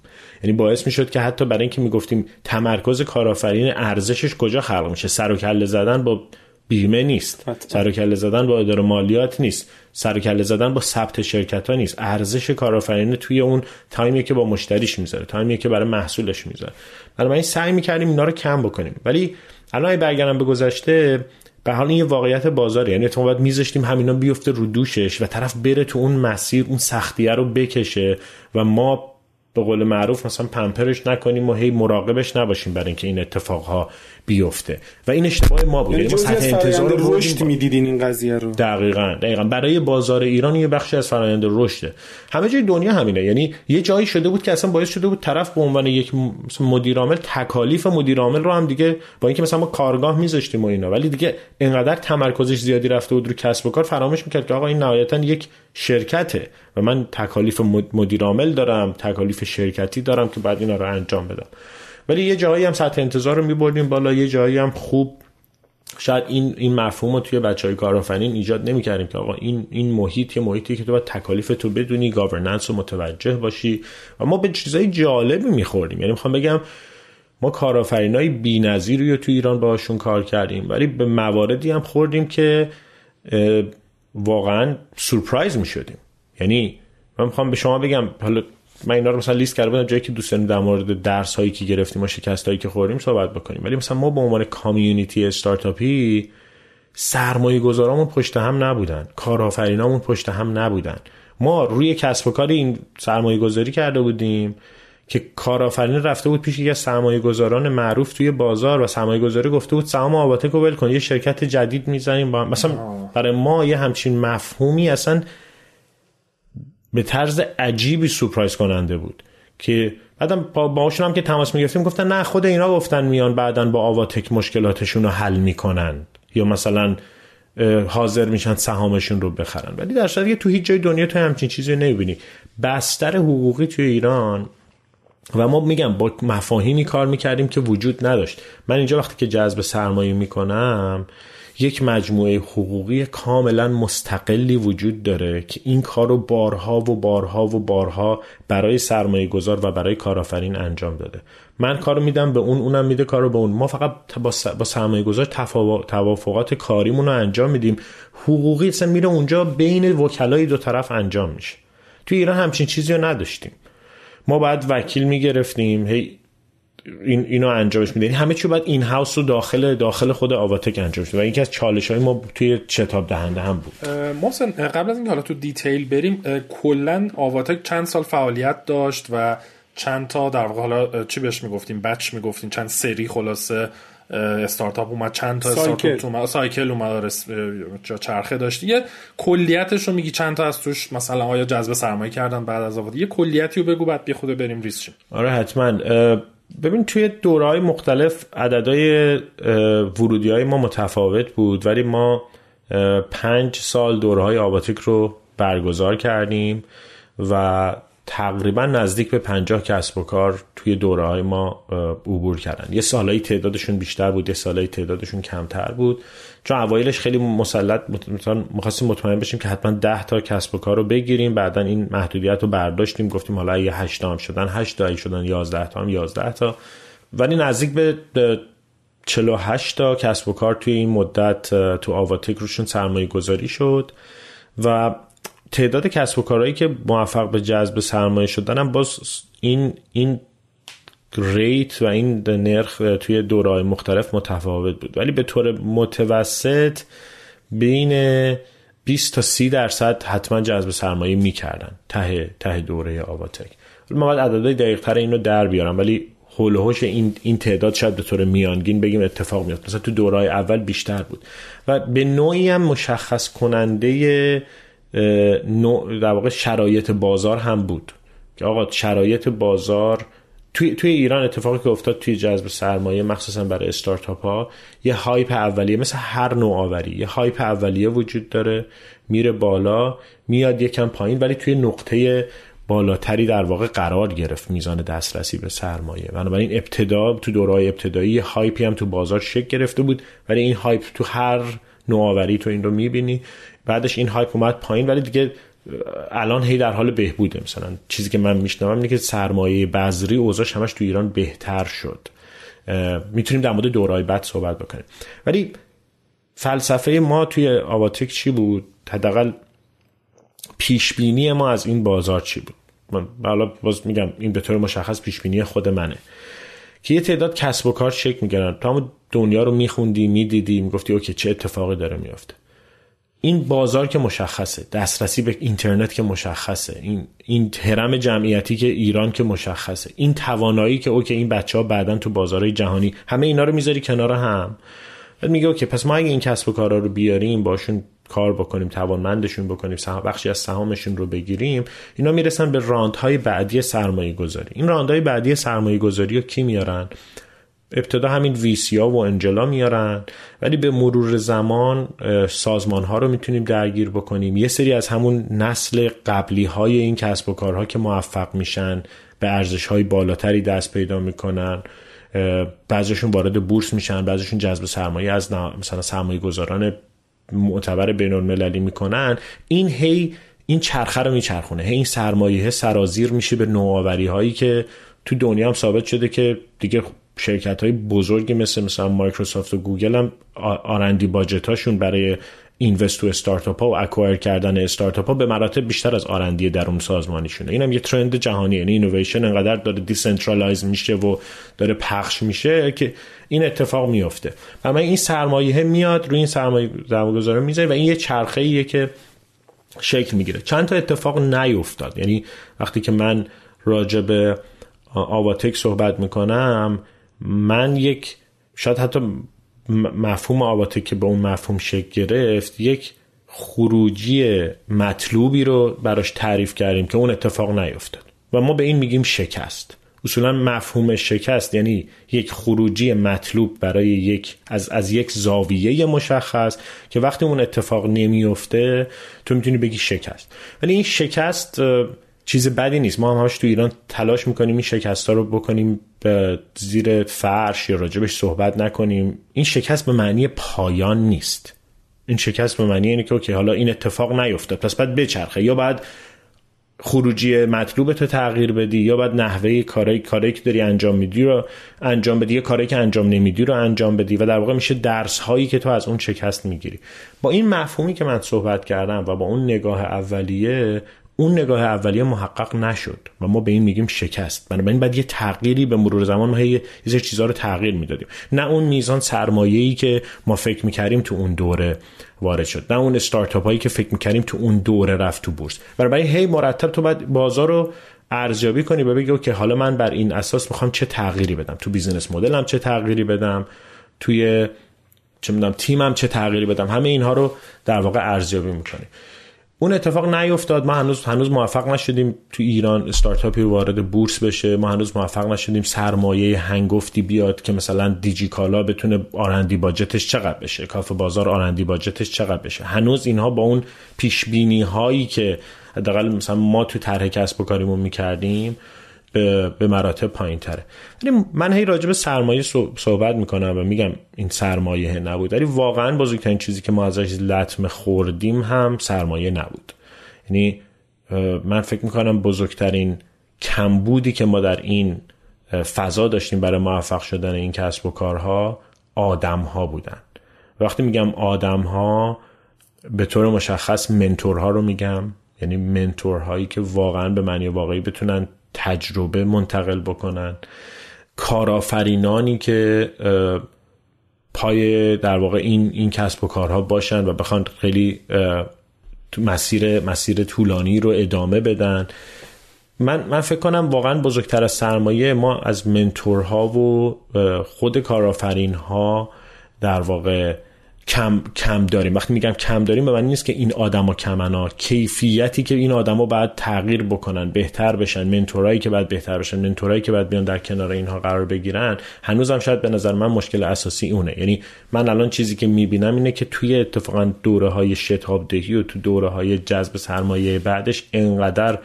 یعنی باعث می‌شد که حتی برای اینکه می‌گفتیم تمرکز کارآفرین ارزشش کجا خلق میشه سر و کله زدن با بیمه نیست. سر و کله زدن با اداره مالیات نیست. سر و کله زدن با ثبت شرکت ها نیست. ارزش کارآفرین توی اون تایمی که با مشتریش می‌ذاره تایمی که برای محصولش می‌ذاره. برای این سعی می‌کردیم اینا رو کم بکنیم. ولی الان برگردم به گذشته به حال این یه واقعیت بازاری یعنی تو باید میذاشتیم همینا بیفته رو دوشش و طرف بره تو اون مسیر اون سختیه رو بکشه و ما به قول معروف مثلا پمپرش نکنیم و هی مراقبش نباشیم برای اینکه این اتفاقها بیفته. و این اشتباه ما بود. یعنی سطح انتظار رشد می‌دیدین این قضیه رو؟ دقیقاً دقیقاً. برای بازار ایران یه بخشی از فرآیند رشده همه جای دنیا همینه. یعنی یه جایی شده بود که اصلا باعث شده بود طرف به عنوان یک مدیر عامل تکالیف مدیر عامل رو هم دیگه با اینکه مثلا ما کارگاه میذاشتیم و اینا ولی دیگه انقدر تمرکزش زیادی رفته بود رو کسب و کار فراموش می‌کرد که آقا این نهایتا یک شرکته و من تکالیف مدیر عامل دارم تکالیف شرکتی دارم که بعد اینا رو انجام بدم. ولی یه جایی هم سطح انتظار رو میبردیم بالا یه جایی هم خوب شاید این این مفهوم رو توی بچه های کارآفرین ایجاد نمی‌کردیم که آقا این این محیط یه محیطی که تو باید تکالیف تو بدونی گاورننس رو متوجه باشی و ما به چیزای جالبی میخوردیم. یعنی می‌خوام بگم ما کارآفرین های بی‌نظیری رو تو ایران باشون کار کردیم ولی به مواردی هم خوردیم که واقعا سورپرایز می‌شدیم. یعنی من می‌خوام به شما بگم حالا من اینا رو مثلا لیست کرده بودم جایی که دوستان در مورد درس هایی که گرفتیم و شکست هایی که خوردیم صحبت بکنیم. ولی مثلا ما به عنوان کامیونیتی استارتاپی سرمایه گذارامون پشت هم نبودن. کارآفرینامون پشت هم نبودن. ما روی کسب و کار این سرمایه گذاری کرده بودیم که کارآفرین رفته بود پیش یکی از سرمایه گذاران معروف توی بازار و سرمایه گذاری گفته بود سهام آباتک رو ول کن یه شرکت جدید می‌زنیم با مثلا برای ما یه همچین مفهومی اصلا به طرز عجیبی سورپرایز کننده بود که بعدم با باشون هم که تماس می‌گرفتیم گفتن نه خود اینا گفتن میان بعدا با آواتک مشکلاتشون رو حل می‌کنن یا مثلا حاضر میشن سهامشون رو بخرن. ولی در صورتی تو هیچ جای دنیا تو همچین چیزی نمی‌بینی. بستر حقوقی توی ایران. و ما میگم با مفاهیمی کار می‌کردیم که وجود نداشت. من اینجا وقتی که جذب سرمایه می‌کنم یک مجموعه حقوقی کاملا مستقلی وجود داره که این کار رو بارها و بارها و بارها برای سرمایه گذار و برای کارآفرین انجام داده. من کارو میدم به اون اونم میده کارو به اون. ما فقط با سرمایه گذار توافقات کاریمون رو انجام میدیم. حقوقی اصلا میره اونجا بین وکلای دو طرف انجام میشه. توی ایران همچین چیزی رو نداشتیم. ما بعد وکیل می‌گرفتیم. هی این اینو انجامش میده. یعنی همه چی باید in-house رو داخل داخل خود آواتک انجام شده. و یکی از چالش های ما توی شتاب دهنده هم بود. محسن قبل از اینکه حالا تو detail بریم کلا آواتک چند سال فعالیت داشت و چند تا در واقع حالا چی بهش می‌گفتیم؟ batch می‌گفتیم. چند سری خلاصه استارتاپ اومد چند تا استارتاپ اومد. cycle اومد جا چرخه داشت. یه کلیتش رو میگی چند تا از توش مثلا آیا جذب سرمایه کردن بعد از آواتک؟ یه کلیتی رو بگو بعد بی خود بریم ریز شیم. آره حتما. ببین توی دورهای مختلف عددهای ورودی های ما متفاوت بود ولی ما پنج سال دورهای آباتیک رو برگزار کردیم و تقریبا نزدیک به پنجاه کسب و کار توی دوره های ما عبور کردن. یه سالایی تعدادشون بیشتر بود یه سالایی تعدادشون کمتر بود. چون اوایلش خیلی مسلط می‌خواستیم مطمئن بشیم که حتما ده تا کسب و کار رو بگیریم. بعدا این محدودیت رو برداشتیم گفتیم حالا یه هشت هم شدن هشت تا شدن یازده تا هم یازده تا. ولی نزدیک به 48 تا کسب و کار توی این مدت تو آواتک روشون سرمایه گذاری شد و تعداد کسب و کارهایی که موفق به جذب سرمایه شدن هم باز این این ریت و این نرخ توی دورهای مختلف متفاوت بود. ولی به طور متوسط بین 20 تا 30 درصد حتما جذب سرمایه می‌کردن ته ته دوره آواتک. ما باید عددهای دقیق تر اینو در بیارم ولی حول این این تعداد شاید به طور میانگین بگیم اتفاق میاد مثلا تو دورهای اول بیشتر بود. و به نوعی هم مشخص کننده در واقع شرایط بازار هم بود. که آقا شرایط بازار توی, توی ایران اتفاقی که افتاد توی جذب سرمایه مخصوصا برای استارتاپ ها یه هایپ اولیه مثل هر نوآوری یه هایپ اولیه وجود داره میره بالا میاد یکم پایین ولی توی نقطه بالاتری در واقع قرار گرفت میزان دسترسی به سرمایه. بنابراین ابتدا تو دورهای ابتدایی hype ی هم تو بازار شکل گرفته بود ولی این hype تو هر نوآوری تو این رو می‌بینی. بعدش این hype اومد پایین ولی دیگه الان هی در حال بهبوده. مثلا چیزی که من میشنوم اینه که سرمایه بذری اوضاعش همش تو ایران بهتر شد. می‌تونیم در مورد دورای بعد صحبت بکنیم. ولی فلسفه ما توی آواتک چی بود؟ حداقل پیش ما از این بازار چی بود؟ من حالا باز میگم این به طور مشخص پیش بینی خود منه. که یه تعداد کسب و کار شکل می‌گیرن تو هم دنیا رو میخوندی می‌دیدی می‌گفتی OK چه اتفاقی داره میافته. این بازار که مشخصه دسترسی به اینترنت که مشخصه این این هرم جمعیتی که ایران که مشخصه این توانایی که OK این بچه ها بعدا تو بازارهای جهانی همه اینا رو می‌ذاری کنار هم. بعد میگه اوکی پس ما اگه این کسب و کارا رو بیاریم باشون کار بکنیم توانمندشون بکنیم بخشی از سهامشون رو بگیریم اینا می‌رسن به راندهای بعدی سرمایه گذاری این راندهای بعدی سرمایه گذاری رو کی میارن؟ ابتدا همین ویسیا و انجلا میارن ولی به مرور زمان سازمان ها رو می‌تونیم درگیر بکنیم. یه سری از همون نسل قبلی های این کسب و کارها که موفق میشن به ارزش های بالاتری دست پیدا می‌کنن. بعضیشون وارد بورس میشن بعضیشون جذب سرمایه از مثلا سرمایه گذاران معتبر بین المللی می‌کنن این هی این چرخه رو میچرخونه هی این سرمایه سرازیر میشه به نوآوری هایی که تو دنیا هم ثابت شده که دیگه شرکت های بزرگی مثل مثلا مایکروسافت و گوگل هم R&D budget هاشون برای invest تو استارتاپ ها و acquire کردن استارتاپ ها به مراتب بیشتر از R&D درون سازمانیشونه. اینم یه trend جهانی یعنی اینویشن انقدر داره decentralize میشه و داره پخش میشه که این اتفاق میفته و من این سرمایه میاد روی این سرمایه گذاره می‌ذاره و این یه چرخه ایه که شکل می‌گیره. چند تا اتفاق نیفتاد. یعنی وقتی که من راجع به آواتک صحبت می‌کنم من یک شاید حتی مفهوم آواته که به اون مفهوم شکل گرفت یک خروجی مطلوبی رو براش تعریف کردیم که اون اتفاق نیفتاد. و ما به این میگیم شکست. اصولا مفهوم شکست یعنی یک خروجی مطلوب برای یک از, از یک زاویه مشخص که وقتی اون اتفاق نمیفته تو می‌تونی بگی شکست. ولی این شکست چیز بدی نیست. ما هم همش تو ایران تلاش می‌کنیم این شکست ها رو بکنیم به زیر فرش یا راجبش صحبت نکنیم. این شکست به معنی پایان نیست. این شکست به معنی اینه که اوکی حالا این اتفاق نیفتاد. پس بعد بچرخه. یا بعد خروجی مطلوب تو تغییر بدی یا بعد نحوه کاری کاری که داری انجام میدی رو انجام بدی یا کاری که انجام نمیدی رو انجام بدی. و در واقع میشه درس هایی که تو از اون شکست می‌گیری. با این مفهومی که من صحبت کردم و با اون نگاه اولیه اون نگاه اولیه محقق نشد و ما به این میگیم شکست. بنابراین بعد یه تغییری به مرور زمان ما یه چیزها رو تغییر می‌دادیم. نه اون میزان سرمایه‌ای که ما فکر می‌کردیم تو اون دوره وارد شد نه اون استارتاپ هایی که فکر می‌کردیم تو اون دوره رفت تو بورس. برای هی مرتب تو باید بازار رو ارزیابی کنی و بگی که حالا من بر این اساس می‌خوام چه تغییری بدم؟ تو business model م چه تغییری بدم؟ توی چه می‌دونم تیمم چه تغییری بدم؟ همه اینها رو در واقع ارزیابی می‌کنی. اون اتفاق نیفتاد. ما هنوز هنوز موفق نشدیم تو ایران استارتاپی وارد بورس بشه. ما هنوز موفق نشدیم سرمایه هنگفتی بیاد که مثلا دیجیکالا بتونه R&D budget ش چقدر بشه. کافه بازار R&D budget ش چقدر بشه. هنوز اینها با اون پیش بینی هایی که حداقل مثلا ما تو طرح کسب و کاریمون می‌کردیم به, مراتب پایین تره ولی من هی راجع به سرمایه صحبت می‌کنم و میگم این سرمایه نبود. ولی واقعا بزرگترین چیزی که ما ازش لطمه خوردیم هم سرمایه نبود. یعنی من فکر می‌کنم بزرگترین کمبودی که ما در این فضا داشتیم برای موفق شدن این کسب و کارها آدم ها بودن. وقتی میگم آدم ها به طور مشخص منتورها رو میگم. یعنی منتورهایی که واقعا به معنی واقعی بتونن تجربه منتقل بکنن. کارآفرینانی که پای در واقع این این کسب و کارها باشن و بخوان خیلی مسیر مسیر طولانی رو ادامه بدن. من من فکر کنم واقعا بزرگتر از سرمایه ما از منتورها و خود کارآفرین ها در واقع کم کم داریم. وقتی میگم کم داریم به معنی نیست که این آدما کمنا کیفیتی که این آدما باید تغییر بکنن بهتر بشن منتورایی که باید بهتر بشن منتورایی که باید بیان در کنار اینها قرار بگیرن هنوزم شاید به نظر من مشکل اساسی اونه. یعنی من الان چیزی که می‌بینم اینه که توی اتفاقا دوره های شتاب دهی و تو دوره های جذب سرمایه بعدش انقدر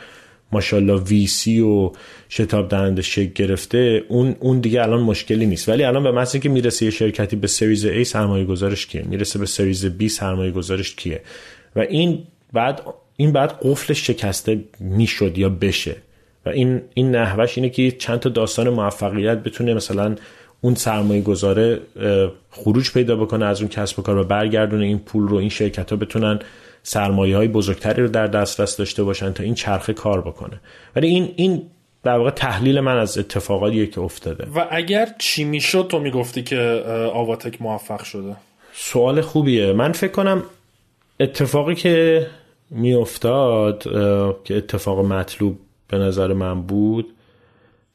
ماشاءالله ویسی و شتاب دهنده شکل گرفته اون اون دیگه الان مشکلی نیست. ولی الان به محض که می‌رسه یه شرکتی به سریز A سرمایه گذارش کیه؟ می‌رسه به سریز B سرمایه گذارش کیه؟ و این بعد این بعد قفل شکسته می‌شد یا بشه. و این این نحوش اینه که چند تا داستان موفقیت بتونه مثلا اون سرمایه گذاره خروج پیدا بکنه از اون کسب و کار و برگردونه این پول رو این شرکت ها بتونن سرمایه های بزرگتری رو در دسترس داشته باشن تا این چرخه کار بکنه. ولی این این در واقع تحلیل من از اتفاقاتیه که افتاده. و اگر چی می‌شد تو می‌گفتی که آواتک موفق شده. سوال خوبیه. من فکر کنم اتفاقی که میافتاد که اتفاق مطلوب به نظر من بود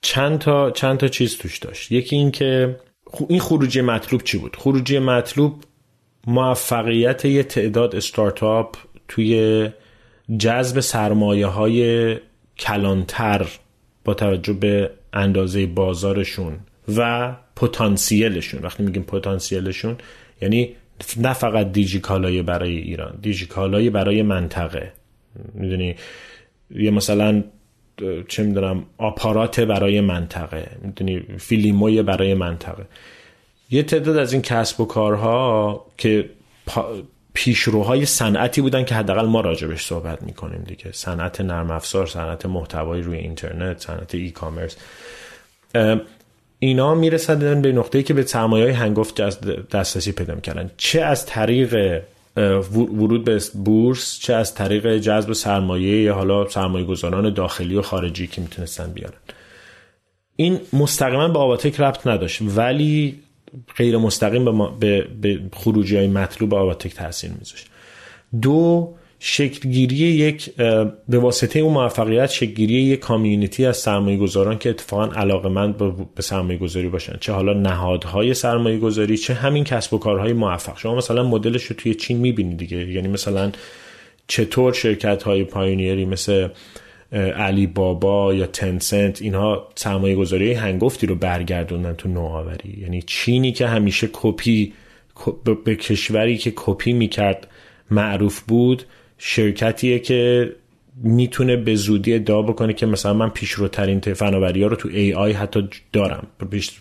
چند تا چند تا چیز توش داشت. یکی این که این خروجی مطلوب چی بود؟ خروجی مطلوب موفقیت یه تعداد استارتاپ توی جذب سرمایه های کلانتر با توجه به اندازه بازارشون و پتانسیلشون. وقتی میگیم پتانسیلشون یعنی نه فقط دیجیکالای برای ایران دیجیکالای برای منطقه. می‌دونی؟ یه مثلا چه می‌دونم آپارات برای منطقه. می‌دونی؟ فیلیموی برای منطقه. یه تعداد از این کسب و کارها که پیشروهای صنعتی بودن که حداقل ما راجبش صحبت می‌کنیم دیگه. صنعت نرم افزار صنعت محتوایی روی اینترنت صنعت ای کامرس اینا میرسدن به نقطه‌ای که به سرمایه های هنگفت دسترسی پیدا می‌کردن. چه از طریق ورود به بورس چه از طریق جذب سرمایه یا حالا سرمایه گذاران داخلی و خارجی که می‌تونستن بیارن. این مستقیما به آواتک ربط نداشت ولی غیر مستقیم به, به, به خروجی های مطلوب آواتک تاثیر میذاشت دو شکلگیری یک به واسطه اون موفقیت شکلگیری یک کامیونیتی از سرمایه گذاران که اتفاقا علاقه مند به سرمایه گذاری باشن. چه حالا نهادهای سرمایه گذاری چه همین کسب و کارهای موفق. شما مثلا مدلش رو توی چین می‌بینید دیگه. یعنی مثلا چطور شرکت های پایونیری مثل علی بابا یا تنسنت اینها سرمایه گذاری هنگفتی رو برگردوندن تو نوآوری. یعنی چینی که همیشه کپی به کشوری که کپی می‌کرد معروف بود شرکتیه که می‌تونه به زودی ادعا بکنه که مثلا من پیشروترین فناوری ها رو تو AI حتی دارم.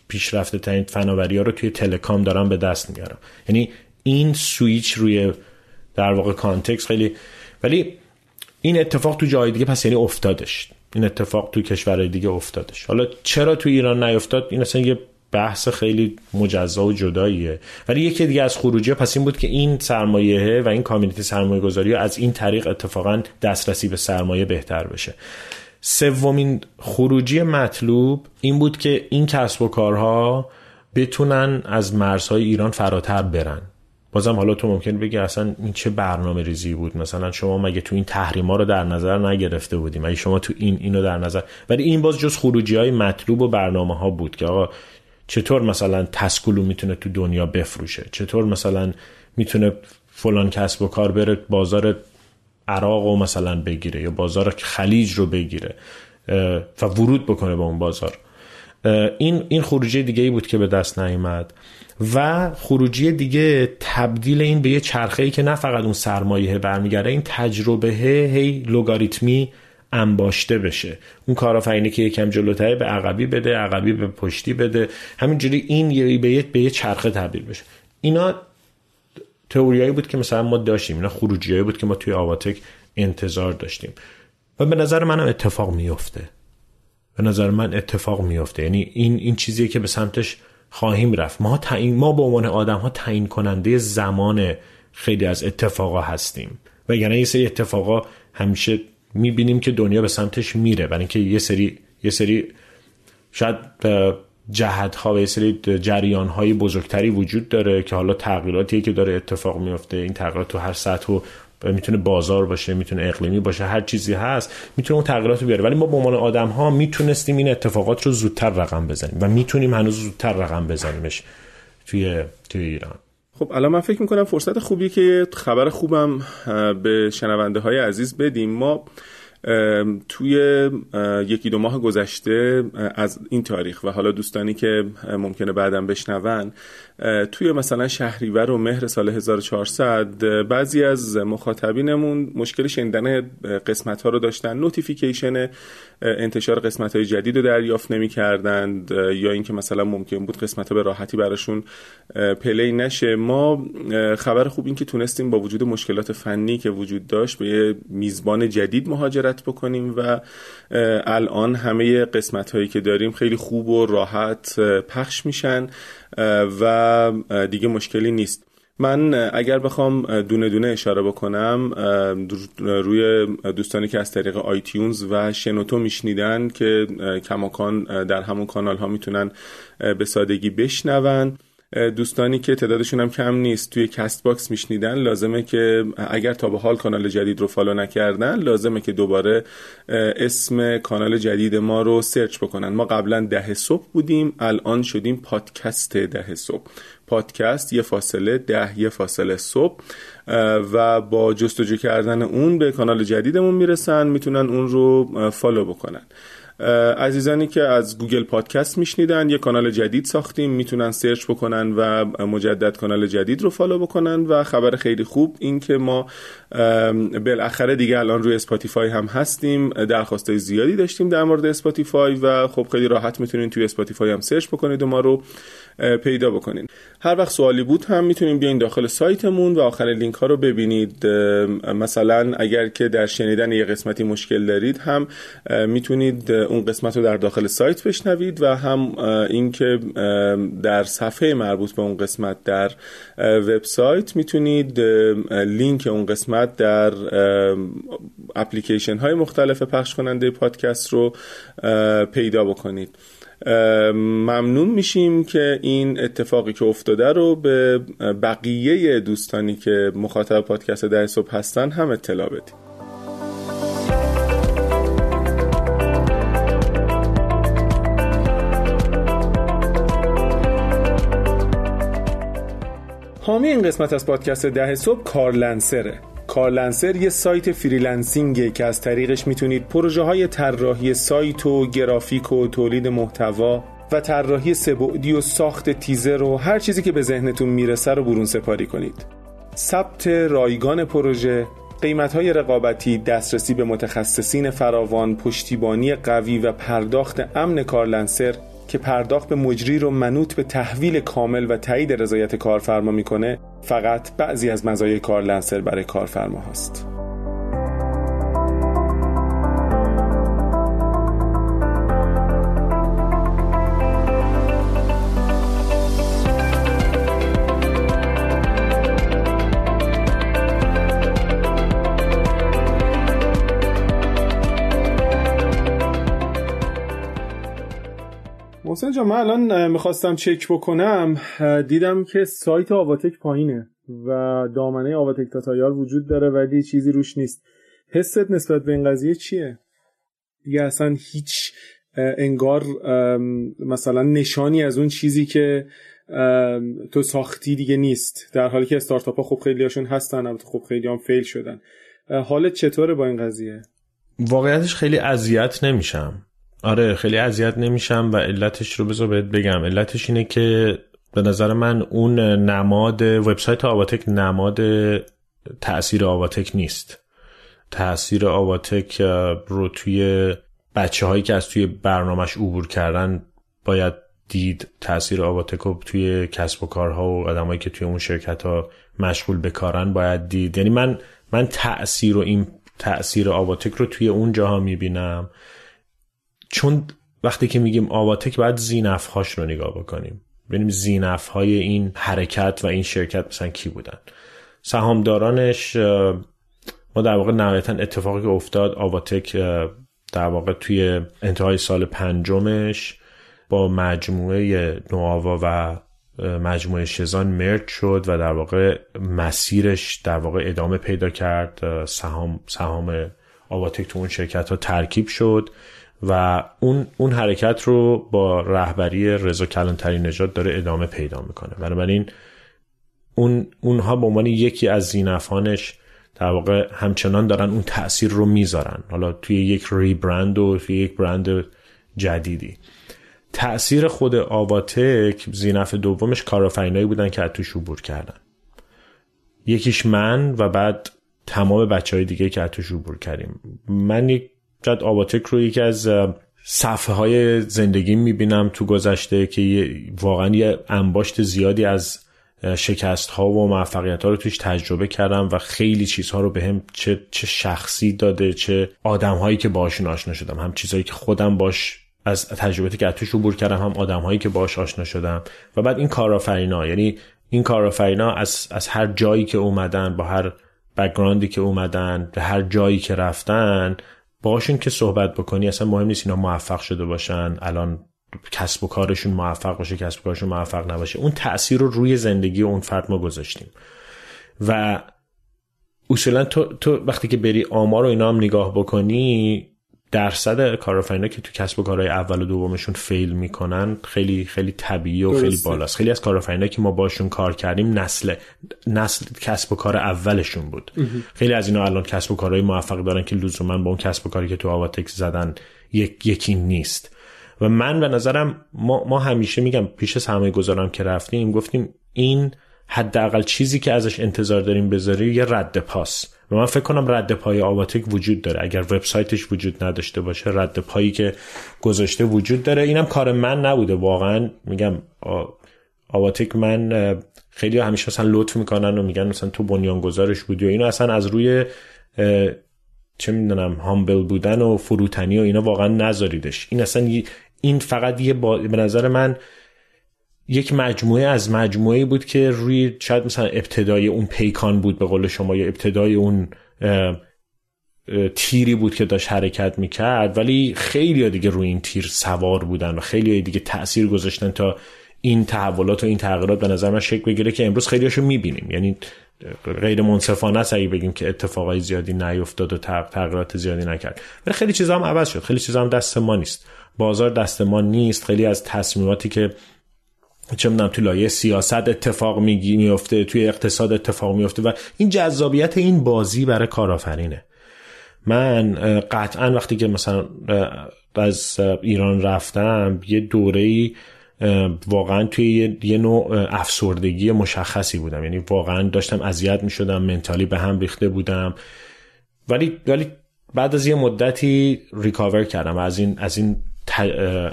پیشرفته ترین فناوری ها رو توی telecom دارم به دست میارم. یعنی این سویچ روی در واقع context خیلی ولی این اتفاق تو جای دیگه پس یعنی افتادش. این اتفاق تو کشورهای دیگه افتادش. حالا چرا تو ایران نیفتاد؟ این اصلا یه بحث خیلی مجزا و جداییه. ولی یکی دیگه از خروجی پس این بود که این سرمایه و این کامیونیتی سرمایه گذاری از این طریق اتفاقا دسترسی به سرمایه بهتر بشه. سومین خروجی مطلوب این بود که این کسب و کارها بتونن از مرزهای ایران فراتر برن. بازم حالا تو ممکن بگی اصلا این چه برنامه ریزی بود؟ مثلا شما مگه تو این تحریما رو در نظر نگرفته بودیم مگه شما تو این اینو در نظر ولی این باز جز خروجی های مطلوب و برنامه ها بود که آقا چطور مثلا تسکولو می‌تونه تو دنیا بفروشه؟ چطور مثلا می‌تونه فلان کسب و کار بره بازار عراق رو مثلا بگیره یا بازار خلیج رو بگیره و ورود بکنه به اون بازار؟ این این خروجی دیگه ای بود که به دست نیامد و خروجی دیگه تبدیل این به یه چرخه ای که نه فقط اون سرمایه برمیگرده این تجربه هی لوگاریتمی انباشته بشه. اون کارآفرینی که یکم جلوتره به عقبی بده عقبی به پشتی بده. همینجوری این یه به یه به یه چرخه تبدیل بشه. اینا تئوریایی بود که مثلا ما داشتیم. اینا خروجیایی بود که ما توی آواتک انتظار داشتیم. و به نظر منم اتفاق میفته به نظر من اتفاق میفته یعنی این این چیزیه که به سمتش خواهیم رفت. ما تعیین ما به عنوان آدم ها تعیین کننده زمان خیلی از اتفاقا هستیم. و یعنی یه سری اتفاقا همیشه می‌بینیم که دنیا به سمتش میره. برای اینکه یه سری یه سری شاید جهت ها و یه سری جریان های بزرگتری وجود داره که حالا تغییراتی که داره اتفاق میفته این تغییرات تو هر سطح و می‌تونه بازار باشه می‌تونه اقلیمی باشه هر چیزی هست می‌تونه اون تغییرات رو بیاره. ولی ما به عنوان آدم ها می‌تونستیم این اتفاقات رو زودتر رقم بزنیم و می‌تونیم هنوز زودتر رقم بزنیمش توی توی ایران. خب الان من فکر می‌کنم فرصت خوبی که خبر خوبم به شنونده های عزیز بدیم. ما توی یکی دو ماه گذشته از این تاریخ و حالا دوستانی که ممکنه بعدم بشنون توی مثلا شهریور و مهر سال 1400 بعضی از مخاطبینمون مشکل شنیدن قسمت ها رو داشتن. نوتیفیکیشن انتشار قسمت های جدید رو دریافت نمی کردند یا اینکه مثلا ممکن بود قسمت ها به راحتی براشون پلی نشه. ما خبر خوب این که تونستیم با وجود مشکلات فنی که وجود داشت به یه میزبان جدید مهاجرت بکنیم و الان همه قسمت هایی که داریم خیلی خوب و راحت پخش میشن و دیگه مشکلی نیست. من اگر بخوام دونه دونه اشاره بکنم روی دوستانی که از طریق آیتیونز و شنوتو میشنیدن که کماکان در همون کانال ها می‌تونن به سادگی بشنون. دوستانی که تعدادشون هم کم نیست توی کست باکس میشنیدن لازمه که اگر تا به حال کانال جدید رو follow نکردن لازمه که دوباره اسم کانال جدید ما رو search بکنن. ما قبلا ده صبح بودیم الان شدیم پادکست ده صبح. پادکست یه فاصله ده یه فاصله صبح. و با جستجو کردن اون به کانال جدیدمون می‌رسن می‌تونن اون رو follow بکنن. عزیزانی که از گوگل پادکست میشنیدن یه کانال جدید ساختیم می‌تونن search بکنن و مجدد کانال جدید رو follow بکنن و خبر خیلی خوب این که ما بالاخره دیگه الان روی اسپاتیفای هم هستیم. درخواست زیادی داشتیم در مورد اسپاتیفای و خب خیلی راحت می‌تونین توی اسپاتیفای هم search بکنید و ما رو پیدا بکنین. هر وقت سوالی بود هم می‌تونیم بیاین داخل سایتمون و آخر لینک ها رو ببینید. مثلا اگر که در شنیدن یه قسمتی مشکل دارید هم می‌تونید اون قسمت رو در داخل سایت بشنوید و هم اینکه در صفحه مربوط به اون قسمت در وبسایت می‌تونید لینک اون قسمت در اپلیکیشن های مختلف پخش کننده پادکست رو پیدا بکنید. ممنون میشیم که این اتفاقی که افتاده رو به بقیه دوستانی که مخاطب پادکست در صبح هستن هم اطلاع بدیم حامی این قسمت از پادکست ده صبح کارلنسره کارلنسر یه سایت freelancing ه که از طریقش می‌تونید پروژه های طراحی سایت و گرافیک و تولید محتوا و طراحی سه بعدی و ساخت تیزر و هر چیزی که به ذهنتون می‌رسه رو برون سپاری کنید. ثبت رایگان پروژه قیمت های رقابتی دسترسی به متخصصین فراوان پشتیبانی قوی و پرداخت امن کارلنسر که پرداخت به مجری رو منوط به تحویل کامل و تایید رضایت کارفرما می‌کنه فقط بعضی از مزایای کارلنسر برای کارفرما هست. محسن جان من الان می‌خواستم چک بکنم دیدم که سایت آواتک پایینه و دامنه آواتک تاتایار وجود داره ولی چیزی روش نیست. حست نسبت به این قضیه چیه؟ دیگه اصلا هیچ انگار مثلا نشانی از اون چیزی که تو ساختی دیگه نیست. در حالی که استارتاپ ها خب خیلی هاشون هستن البته خب خیلی هم فیل شدن. حالت چطوره با این قضیه؟ واقعیتش خیلی اذیت نمیشم. آره خیلی اذیت نمیشم و علتش رو بذار بهت بگم. علتش اینه که به نظر من اون نماد وبسایت آواتک نماد تاثیر آواتک نیست. تاثیر آواتک رو توی بچه هایی که از توی برنامهش عبور کردن باید دید تاثیر آواتک رو توی کسب و کارها و آدمایی که توی اون شرکت ها مشغول به کارن باید دید. یعنی من من تاثیر و این تاثیر آواتک رو توی اون جاها می‌بینم. چون وقتی که میگیم آواتک باید زینف هاش رو نگاه بکنیم. ببینیم زینف های این حرکت و این شرکت مثلا کی بودن. سهامدارانش ما در واقع نهایتا اتفاقی که افتاد آواتک در واقع توی انتهای سال پنجمش با مجموعه نوآوا و مجموعه شزان مرد شد و در واقع مسیرش در واقع ادامه پیدا کرد. سهام سهام آواتک تو اون شرکت ها ترکیب شد. و اون اون حرکت رو با رهبری رضا کلانتری نژاد داره ادامه پیدا می‌کنه. بنابراین اون اونها به عنوان یکی از زینفانش در واقع همچنان دارن اون تاثیر رو می‌ذارن. حالا توی یک ریبرند و توی یک برند جدیدی. تأثیر خود آواتک زینف دومش کارآفرینایی بودن که از توش عبور کردن. یکیش من و بعد تمام بچه های دیگه که از توش عبور کردیم. من یک جد آواتک رو یکی از صفحه های زندگی می‌بینم تو گذشته که واقعا یه انباشت زیادی از شکست ها و موفقیت ها رو توش تجربه کردم و خیلی چیزها رو به هم چه, چه شخصی داده چه آدم هایی که باشون آشنا شدم. هم چیزهایی که خودم باش از تجربه که توش عبور کردم هم آدم هایی که باش آشنا شدم. و بعد این کارآفرینا یعنی این کارآفرینا از از هر جایی که اومدن با هر بکگراندی که اومدن به هر جایی که رفتن باشون که صحبت بکنی اصلا مهم نیست اینا موفق شده باشن الان کسب و کارشون موفق باشه کسب و کارشون موفق نباشه. اون تاثیر رو روی زندگی اون فرد ما گذاشتیم. و اصولا تو, تو وقتی که بری آمار و اینا هم نگاه بکنی درصد کارآفرینا که تو کسب و کارهای اول و دومشون فیل می‌کنن خیلی خیلی طبیعی و خیلی بالاست. خیلی از کارآفرینا که ما باشون کار کردیم نسل نسل کسب و کار اولشون بود. خیلی از اینا الان کسب و کارهای موفق دارن که لزوما با اون کسب و کاری که تو آواتکس زدن یک یکی نیست. و من به نظرم ما, ما همیشه میگم پیش سرمایه گذارم که رفتیم گفتیم این حداقل چیزی که ازش انتظار داریم بذاری یه رد پاس. و من فکر کنم رد پای آواتک وجود داره. اگر وبسایتش وجود نداشته باشه رد پایی که گذاشته وجود داره. اینم کار من نبوده. واقعا میگم آواتک من خیلی همیشه مثلا لطف می‌کنن و میگن مثلا تو بنیانگذارش بودی و اینو اصلا از روی چه می‌دونم هامبل بودن و فروتنی و اینا واقعا نذاریدش. این اصلا این فقط یه با... به نظر من یک مجموعه از مجموعه بود که روی شاید مثلا ابتدای اون پیکان بود به قول شما یا ابتدای اون تیری بود که داشت حرکت می‌کرد ولی خیلی دیگه روی این تیر سوار بودن و خیلی دیگه تاثیر گذاشتن تا این تحولات و این تغییرات به نظر من شکل بگیره که امروز خیلیاشو می‌بینیم. یعنی غیر منصفانه است اگه بگیم که اتفاقای زیادی نیفتاد و تغییرات زیادی نکرد. ولی خیلی چیزا هم عوض شد. خیلی چیزا هم دست ما نیست. بازار دست ما نیست. خیلی از تصمیماتی که چه می‌دونم تو لایه سیاست اتفاق میفته توی اقتصاد اتفاق میفته و این جذابیت این بازی برای کارآفرینه. من قطعا وقتی که مثلا از ایران رفتم یه دوره واقعا توی یه نوع افسردگی مشخصی بودم. یعنی واقعا داشتم اذیت می شدم منتالی به هم ریخته بودم. ولی ولی بعد از یه مدتی ریکاور کردم از این از این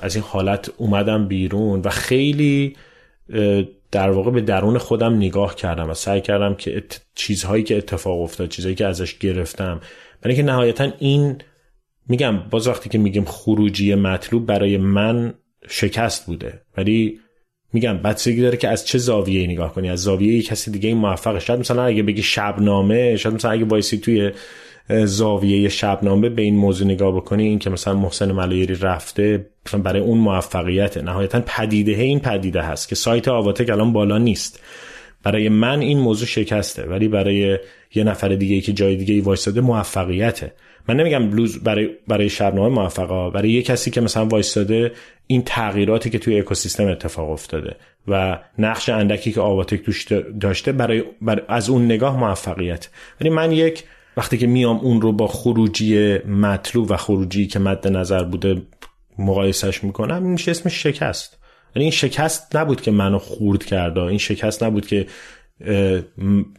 از این حالت اومدم بیرون و خیلی در واقع به درون خودم نگاه کردم و سعی کردم که چیزهایی که اتفاق افتاد چیزهایی که ازش گرفتم. برای که نهایتا این میگم باز وقتی که میگیم خروجی مطلوب برای من شکست بوده. ولی میگم بچگی داره که از چه زاویه نگاه کنی؟ از زاویه کسی دیگه این موفقه. شاید مثلا اگه بگی شبنامه شاید مثلا اگه وایسی توی زاویه شبنامه به این موضوع نگاه بکنی این که مثلا محسن ملایری رفته برای اون موفقیت نهایتا پدیده این پدیده هست که سایت آواتک الان بالا نیست. برای من این موضوع شکسته ولی برای یه نفر دیگه که جای دیگه ای وایستاده موفقیته. من نمیگم بلوز برای برای شبنامه موفقا برای یه کسی که مثلا وایستاده این تغییراتی که توی اکوسیستم اتفاق افتاده و نقش اندکی که آواتک داشته برای, برای از اون نگاه موفقیت. ولی من یک وقتی که میام اون رو با خروجی مطلوب و خروجی که مد نظر بوده مقایسش می‌کنم این میشه اسمش شکست. یعنی این شکست نبود که منو خورد کرده این شکست نبود که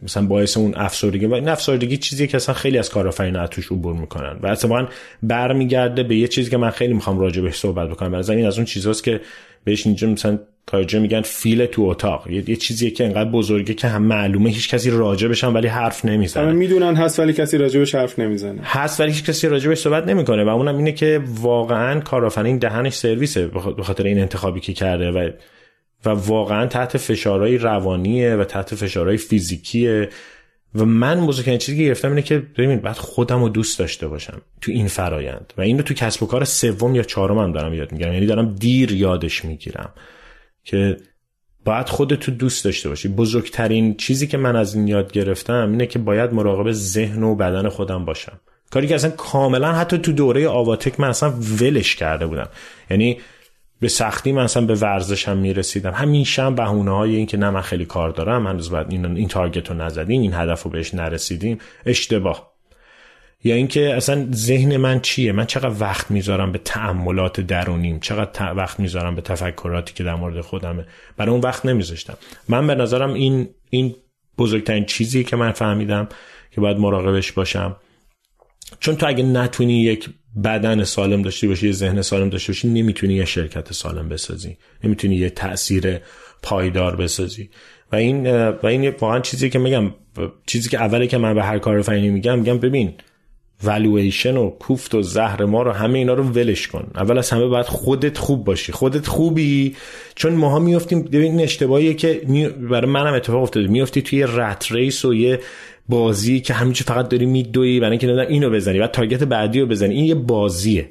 مثلا باعث اون افسردگی و این افسردگی چیزی که اصلا خیلی از کارآفرینان توش عبور می‌کنن و اتفاقا برمیگرده به یه چیزی که من خیلی می‌خوام راجع بهش صحبت بکنم. برای این از اون چیزاست که بهش اینجا مثلا تاجر میگن فیل تو اتاق. یه, یه چیزیه که انقدر بزرگه که هم معلومه هیچ کسی راجع بشن ولی حرف نمی‌زنه. می‌دونن هست ولی کسی راجبش حرف نمی‌زنه. هست ولی هیچ کسی راجبش صحبت نمی‌کنه و اونم اینه که واقعا کارآفرین دهنش سرویسه به خاطر این انتخابی که کرده و و واقعا تحت فشارهای روانیه و تحت فشارهای فیزیکیه. و من بزرگترین چیزی که گرفتم اینه که ببین بعد خودم رو دوست داشته باشم تو این فرایند. و این رو تو کسب و کار سوم یا چهارم هم دارم یاد می‌گیرم. یعنی دارم دیر یادش می‌گیرم. که باید خودتو دوست داشته باشی. بزرگترین چیزی که من از این یاد گرفتم اینه که باید مراقب ذهن و بدن خودم باشم. کاری که اصلا کاملا حتی تو دوره آواتک من اصلا ولش کرده بودم. یعنی به سختی من اصلا به ورزشم می‌رسیدم. همیشه هم بهونه های این که نه من خیلی کار دارم هنوز باید این, این تارگت رو نزدیم این هدف رو بهش نرسیدیم. اشتباه. یا اینکه اصلا ذهن من چیه؟ من چقدر وقت می‌ذارم به تعملات درونیم؟ چقدر وقت می‌ذارم به تفکراتی که در مورد خودمه؟ برای اون وقت نمیذاشتم. من به نظرم این این بزرگترین چیزی که من فهمیدم که باید مراقبش باشم. چون تو اگه نتونی یک بدن سالم داشته باشی یه ذهن سالم داشته باشی نمی‌تونی یه شرکت سالم بسازی. نمی‌تونی یه تاثیر پایدار بسازی. و این و این واقعا چیزی که میگم چیزی که اولی که من به هر کار فنی میگم میگم ببین والویشن و کوفت و زهر ما رو همه اینا رو ولش کن. اول از همه باید خودت خوب باشی. خودت خوبی؟ چون ماها میفتیم این اشتباهیه که برای منم اتفاق افتاده. میفتی توی رت ریس و یه بازی که همینجور فقط داری میدوی برای اینکه اینو بزنی. بعد تارگت بعدی رو بزنی. این یه بازیه.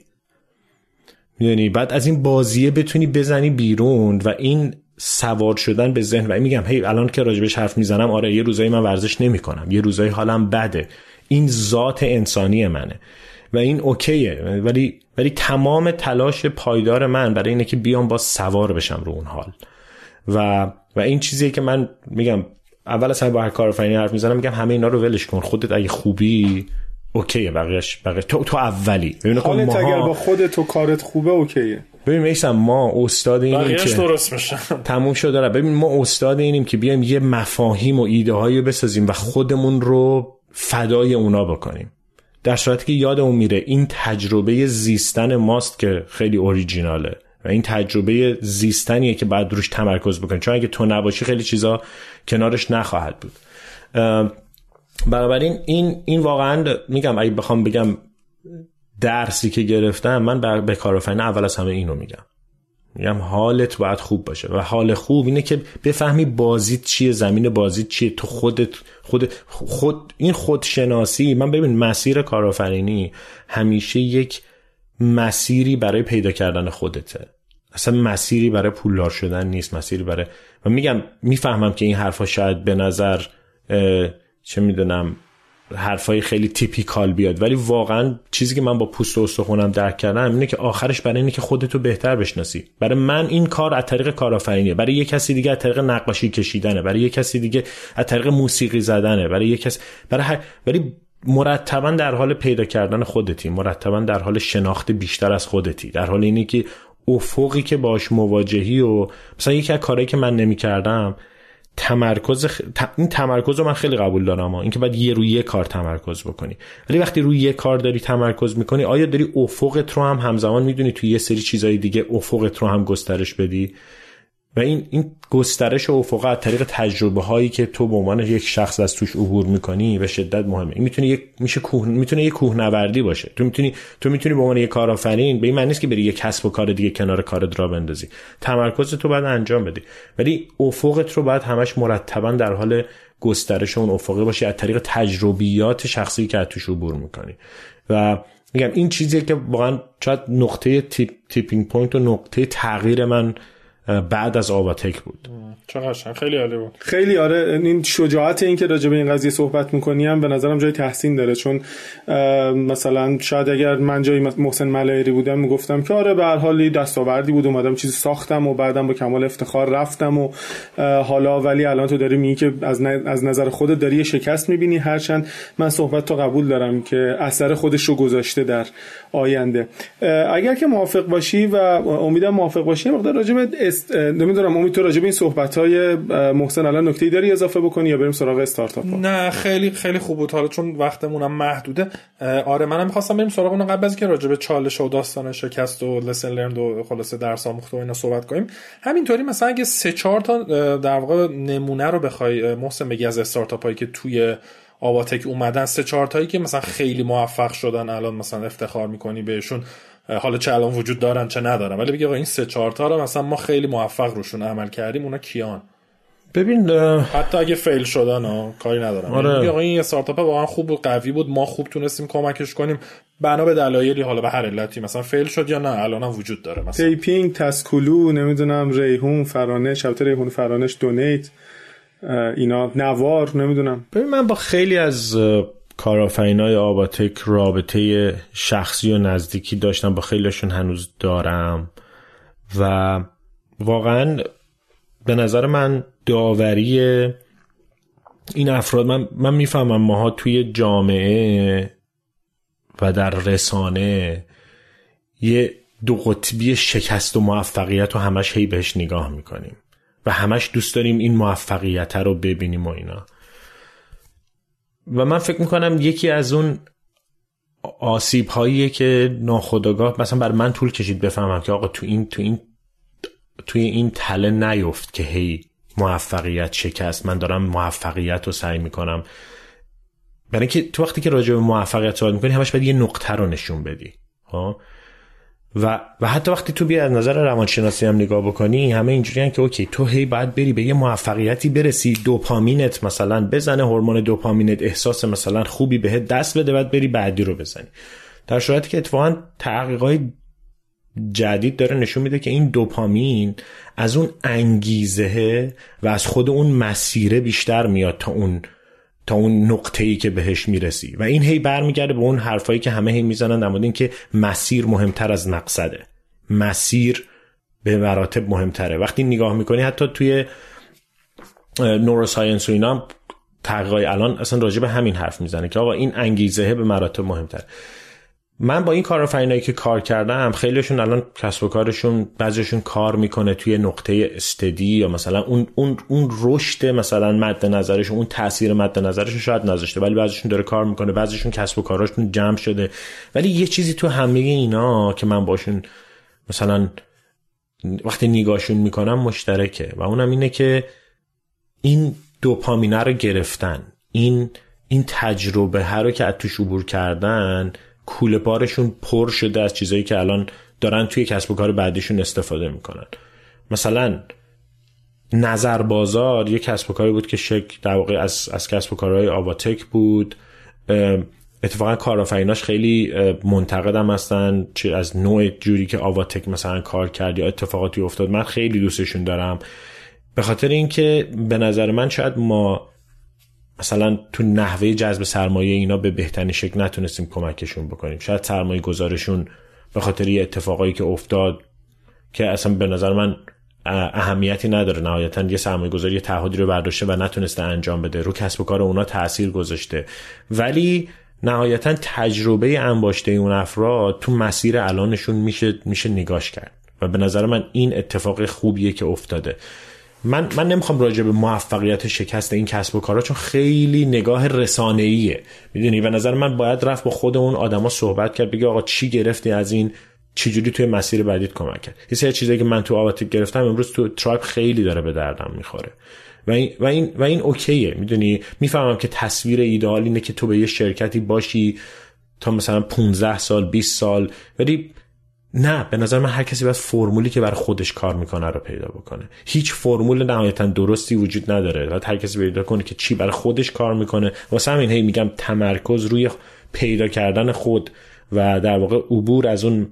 می‌دونی؟ بعد از این بازیه بتونی بزنی بیرون و این سوار شدن به ذهن. و میگم هی الان که راجبش حرف می‌زنم آره یه روزایی من ورزش نمی‌کنم. یه روزایی حالم بده. این ذات انسانی منه. و این اوکیه. ولی ولی تمام تلاش پایدار من برای اینه که بیام با سوار بشم رو اون حال. و و این چیزیه که من میگم اول از همه با هر کارآفرینی حرف می‌زنم میگم همه اینا رو ولش کن. خودت اگه خوبی اوکیه. بقیهش بقیه تو, تو اولی. ببین حالت اگر با خودت و کارت خوبه اوکیه. ببین میسم ما استاد اینیم که درست میشه. تموم شده ببین ما استاد اینیم که بیایم یه مفاهیم و ایده هایی بسازیم و خودمون رو فدای اونا بکنیم. در صورتی که یادمون میره این تجربه زیستن ماست که خیلی اوریجیناله و این تجربه زیستنیه که بعد روش تمرکز بکنیم چون اگه تو نباشی خیلی چیزا کنارش نخواهد بود. بنابراین این این واقعا میگم اگه بخوام بگم درسی که گرفتم من به کارآفرین اول از همه اینو میگم. میگم حالت باید خوب باشه و حال خوب اینه که بفهمی بازیت چیه زمین بازیت چیه تو خودت خود خود این خودشناسی من ببین مسیر کارآفرینی همیشه یک مسیری برای پیدا کردن خودته. اصلا مسیری برای پولدار شدن نیست مسیری برای و میگم می‌فهمم که این حرفا شاید به نظر چه می‌دونم حرفای خیلی تیپیکال بیاد. ولی واقعا چیزی که من با پوست و استخونم درک کردم اینه که آخرش برای اینه که خودتو بهتر بشناسی. برای من این کار از طریق کارآفرینیه. برای یه کسی دیگه از طریق نقاشی کشیدنه. برای یه کسی دیگه از طریق موسیقی زدنه. برای یه کسی برای هر... ولی مرتبا در حال پیدا کردن خودتی. مرتبا در حال شناخت بیشتر از خودتی. در حال اینه که افقی که باش مواجهی و مثلا یکی از کارهایی که من نمی‌کردم تمرکز خ... این تمرکز رو من خیلی قبول دارم ها. اینکه باید یه روی یه کار تمرکز بکنی ولی وقتی روی یه کار داری تمرکز می‌کنی آیا داری افقت رو هم همزمان می‌دونی توی یه سری چیزای دیگه افقت رو هم گسترش بدی و این این گسترش افق از طریق تجربه هایی که تو به عنوان یک شخص از توش عبور می‌کنی به شدت مهمه. این می‌تونه یک میشه کوه می‌تونه یک کوهنوردی باشه. تو می‌تونی تو می‌تونی به عنوان یک کارآفرین به این معنی نیست که بری یک کسب و کار دیگه کنار کارت راه بندازی. تمرکز تو باید انجام بدی. ولی افقت رو باید همش مرتبا در حال گسترش اون افقی باشی از طریق تجربیات شخصی که از توش عبور می‌کنی. و میگم این چیزیه که واقعا شاید نقطه tip، tipping point و نقطه تغییر من بعد از آواتک بود. چقدر خیلی عالی بود. خیلی آره این شجاعت این که راجع به این قضیه صحبت می‌کنیم به نظرم جای تحسین داره. چون مثلا شاید اگر من جای محسن ملایری بودم می‌گفتم که آره به هر حال دستاوردی بود. اومدم چیزی ساختم و بعدم با کمال افتخار رفتم و حالا ولی الان تو داری میگی که از, از نظر خودت داری شکست می‌بینی. هرچند من صحبت تو قبول دارم که اثر خودش رو گذاشته در آینده. اگر که موافق باشی و امیدم موافق باشی مقدار راجع به است... نمی‌دونم امید تو راجع این صحبت های محسن الان نکته داری اضافه بکنی یا بریم سراغ استارتاپ نه خیلی خیلی خوب بود. حالا چون وقتمونم محدوده. آره منم می‌خواستم بریم سراغ اون قبل از که راجع به چالش و داستان شکست و لسن لرند و خلاصه درس آموخته و اینا صحبت کنیم. همینطوری مثلا اگه سه چهار تا در واقع نمونه رو بخوای محسن بگی از استارتاپ هایی که توی آواتک اومدن سه چهار تایی که مثلا خیلی موفق شدن الان مثلا افتخار می‌کنی بهشون. حالا چه الان وجود دارن چه ندارن. ولی بگی آقا این سه چهار تا رو مثلا ما خیلی موفق روشون عمل کردیم اونا کیان؟ ببین حتی اگه فیل شدن ها کاری ندارم. آره. آقا این استارتاپ واقعا خوب و قوی بود ما خوب تونستیم کمکش کنیم. بنا به دلایلی حالا به هر علتی مثلا فیل شد یا نه الان هم وجود داره مثلا. تیپینگ تسکولو نمی‌دونم ریحون فرانش البته ریحون فرانش دونیت اینا نوار نمی‌دونم. ببین من با خیلی از های آباتک رابطه شخصی و نزدیکی داشتم با خیلیشون هنوز دارم. و واقعا به نظر من داوری این افراد من, من می‌فهمم ماها توی جامعه و در رسانه یه دو قطبی شکست و موفقیت و همش هی بهش نگاه می‌کنیم و همش دوست داریم این موفقیت رو ببینیم و اینا. و من فکر می‌کنم یکی از اون آسیب هاییه که ناخداگاه مثلا بر من طول کشید بفهمم که آقا تو این تو این توی این تله نیفت که هی موفقیت شکست من دارم موفقیت رو سعی می‌کنم. برای اینکه تو وقتی که راجع به موفقیت صحبت می‌کنی همش باید یه نقطه رو نشون بدی ها و و حتی وقتی تو بیا از نظر روانشناسی هم نگاه بکنی همه اینجوری که اوکی تو هی باید بری به یه موفقیتی برسی دوپامینت مثلا بزنه هورمون دوپامینت احساس مثلا خوبی بهت دست بده بعد بری بعدی رو بزنی. در صورتی که اتفاقا تحقیقات جدید داره نشون میده که این دوپامین از اون انگیزه و از خود اون مسیره بیشتر میاد تا اون تا اون نقطه ای که بهش می‌رسی. و این هی برمیگرده به اون حرفایی که همه هی می‌زنن در مورد که مسیر مهمتر از مقصده. مسیر به مراتب مهمتره. وقتی نگاه می‌کنی حتی توی نوروساینس و اینا تحقیقای الان اصلا راجع به همین حرف می‌زنه که آقا این انگیزه به مراتب مهمتره. من با این کارآفرینایی که کار کردم خیلیشون الان کسب و کارشون بعضیشون کار می‌کنه توی نقطه استدی یا مثلا اون اون اون رشد مثلا مد نظرش اون تاثیر مد نظرش شاید نذاشته ولی بعضیشون داره کار می‌کنه بعضیشون کسب و کاراشون جمع شده. ولی یه چیزی تو همه اینا که من باشون مثلا وقتی نگاهشون می‌کنم مشترکه و اونم اینه که این دوپامینه رو گرفتن این این تجربه هر رو که از توش عبور کردن کوله بارشون پر شده از چیزایی که الان دارن توی کسب و کار بعدیشون استفاده می‌کنن. مثلا نظر بازار یه کسب و کاری بود که شک در واقع از, از کسب و کارهای آواتک بود. اتفاقا کارآفریناش خیلی منتقدم هستن. چه از نوع جوری که آواتک مثلا کار کرد یا اتفاقاتی افتاد من خیلی دوستشون دارم. به خاطر اینکه به نظر من شاید ما مثلا تو نحوه جذب سرمایه اینا به بهترین شکل نتونستیم کمکشون بکنیم. شاید سرمایه گذارشون به خاطر یه اتفاقایی که افتاد که اصلا به نظر من اهمیتی نداره. نهایتا یه سرمایه گذاری یه تعهدی رو برداشته و نتونسته انجام بده. رو کسب و کار اونا تاثیر گذاشته. ولی نهایتا تجربه انباشته اون افراد تو مسیر الانشون میشه میشه نگاش کرد. و به نظر من این اتفاق خوبیه که افتاده. من من نمی‌خوام راجع به موفقیت شکست این کسب و کارا چون خیلی نگاه رسانه‌ایه. می‌دونی؟ و نظر من باید رفت با خود اون آدما صحبت کرد بگه آقا چی گرفتی از این؟ چجوری توی مسیر بعدیت کمک کرد؟ یه سری چیزایی که من تو آواتیک گرفتم امروز تو ترایب خیلی داره به دردم می‌خوره. و این و این و این اوکیه. می‌دونی؟ می‌فهمم که تصویر ایدئال اینه که تو به یه شرکتی باشی تا مثلا 15 سال 20 سال ولی نه به نظر من هر کسی باید فرمولی که برای خودش کار می‌کنه رو پیدا بکنه. هیچ فرمول نهایتا درستی وجود نداره. باید هر کسی پیدا کنه که چی برای خودش کار می‌کنه. واسه همین هی میگم تمرکز روی پیدا کردن خود و در واقع عبور از اون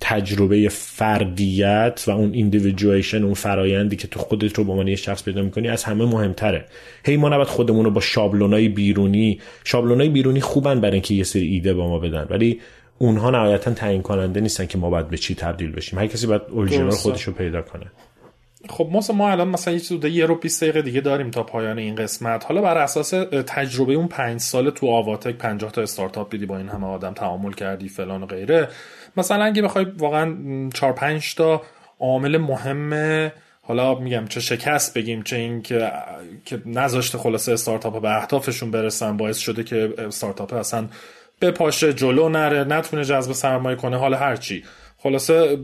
تجربه فردیت و اون ایندیویدویشن اون فرایندی که تو خودت رو به عنوان شخص پیدا می‌کنی از همه مهمتره. هی ما نباید خودمون رو با شابلونای بیرونی شابلونای بیرونی خوبن برای اینکه یه سری ایده با ما بدن. ولی اونها نهایتا تعیین کننده نیستن که ما باید به چی تبدیل بشیم. هر کسی باید اورجینال خودش رو پیدا کنه. خب ما ما الان مثلا یه چیز یه رو 20 دقیقه دیگه داریم تا پایان این قسمت. حالا بر اساس تجربه اون 5 سال تو آواتک 50 تا استارتاپ دیدی با این همه آدم تعامل کردی فلان و غیره. مثلا اگه بخوای واقعا 4 5 تا عامل مهم حالا میگم چه شکست بگیم چه این که که نذاشته خلاصه استارتاپ به اهدافشون برسن باعث شده که استارتاپ اصلا به پاشه جلو نره نتونه جذب سرمایه کنه حالا هرچی خلاصه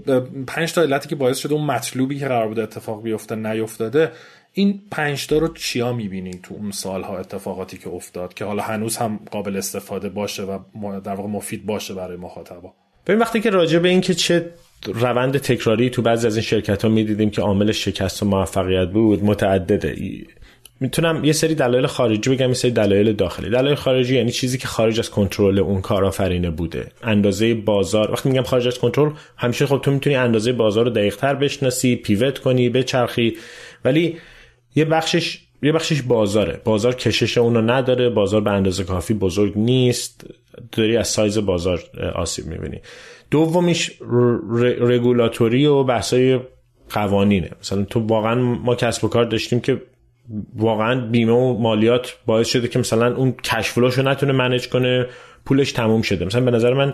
پنج تا علتی که باعث شده اون مطلوبی که قرار بوده اتفاق بیفته نیفتاده این پنج تا رو چیا می‌بینی تو اون سالها اتفاقاتی که افتاد که حالا هنوز هم قابل استفاده باشه و در واقع مفید باشه برای مخاطبا؟ ببین وقتی که راجع به این که چه روند تکراری تو بعضی از این شرکت ها می‌دیدیم که عامل شکست و موفقیت بود متعدده. می‌تونم یه سری دلایل خارجی بگم یه سری دلایل داخلی. دلایل خارجی یعنی چیزی که خارج از کنترل اون کارآفرینه بوده. اندازه بازار. وقتی میگم خارج از کنترل همیشه خب تو می‌تونی اندازه بازار رو دقیق تر بشناسی پیوت کنی بچرخی. ولی یه بخشش یه بخشش بازاره. بازار کشش اونو نداره. بازار به اندازه کافی بزرگ نیست. داری از سایز بازار آسیب می‌بینی. دومیش رگولاتوری و بحثای قوانینه. مثلا تو واقعا ما کسب و کار داشتیم که واقعا بیمه و مالیات باعث شده که مثلا اون کشفلوش رو نتونه منیج کنه پولش تموم شده. مثلا به نظر من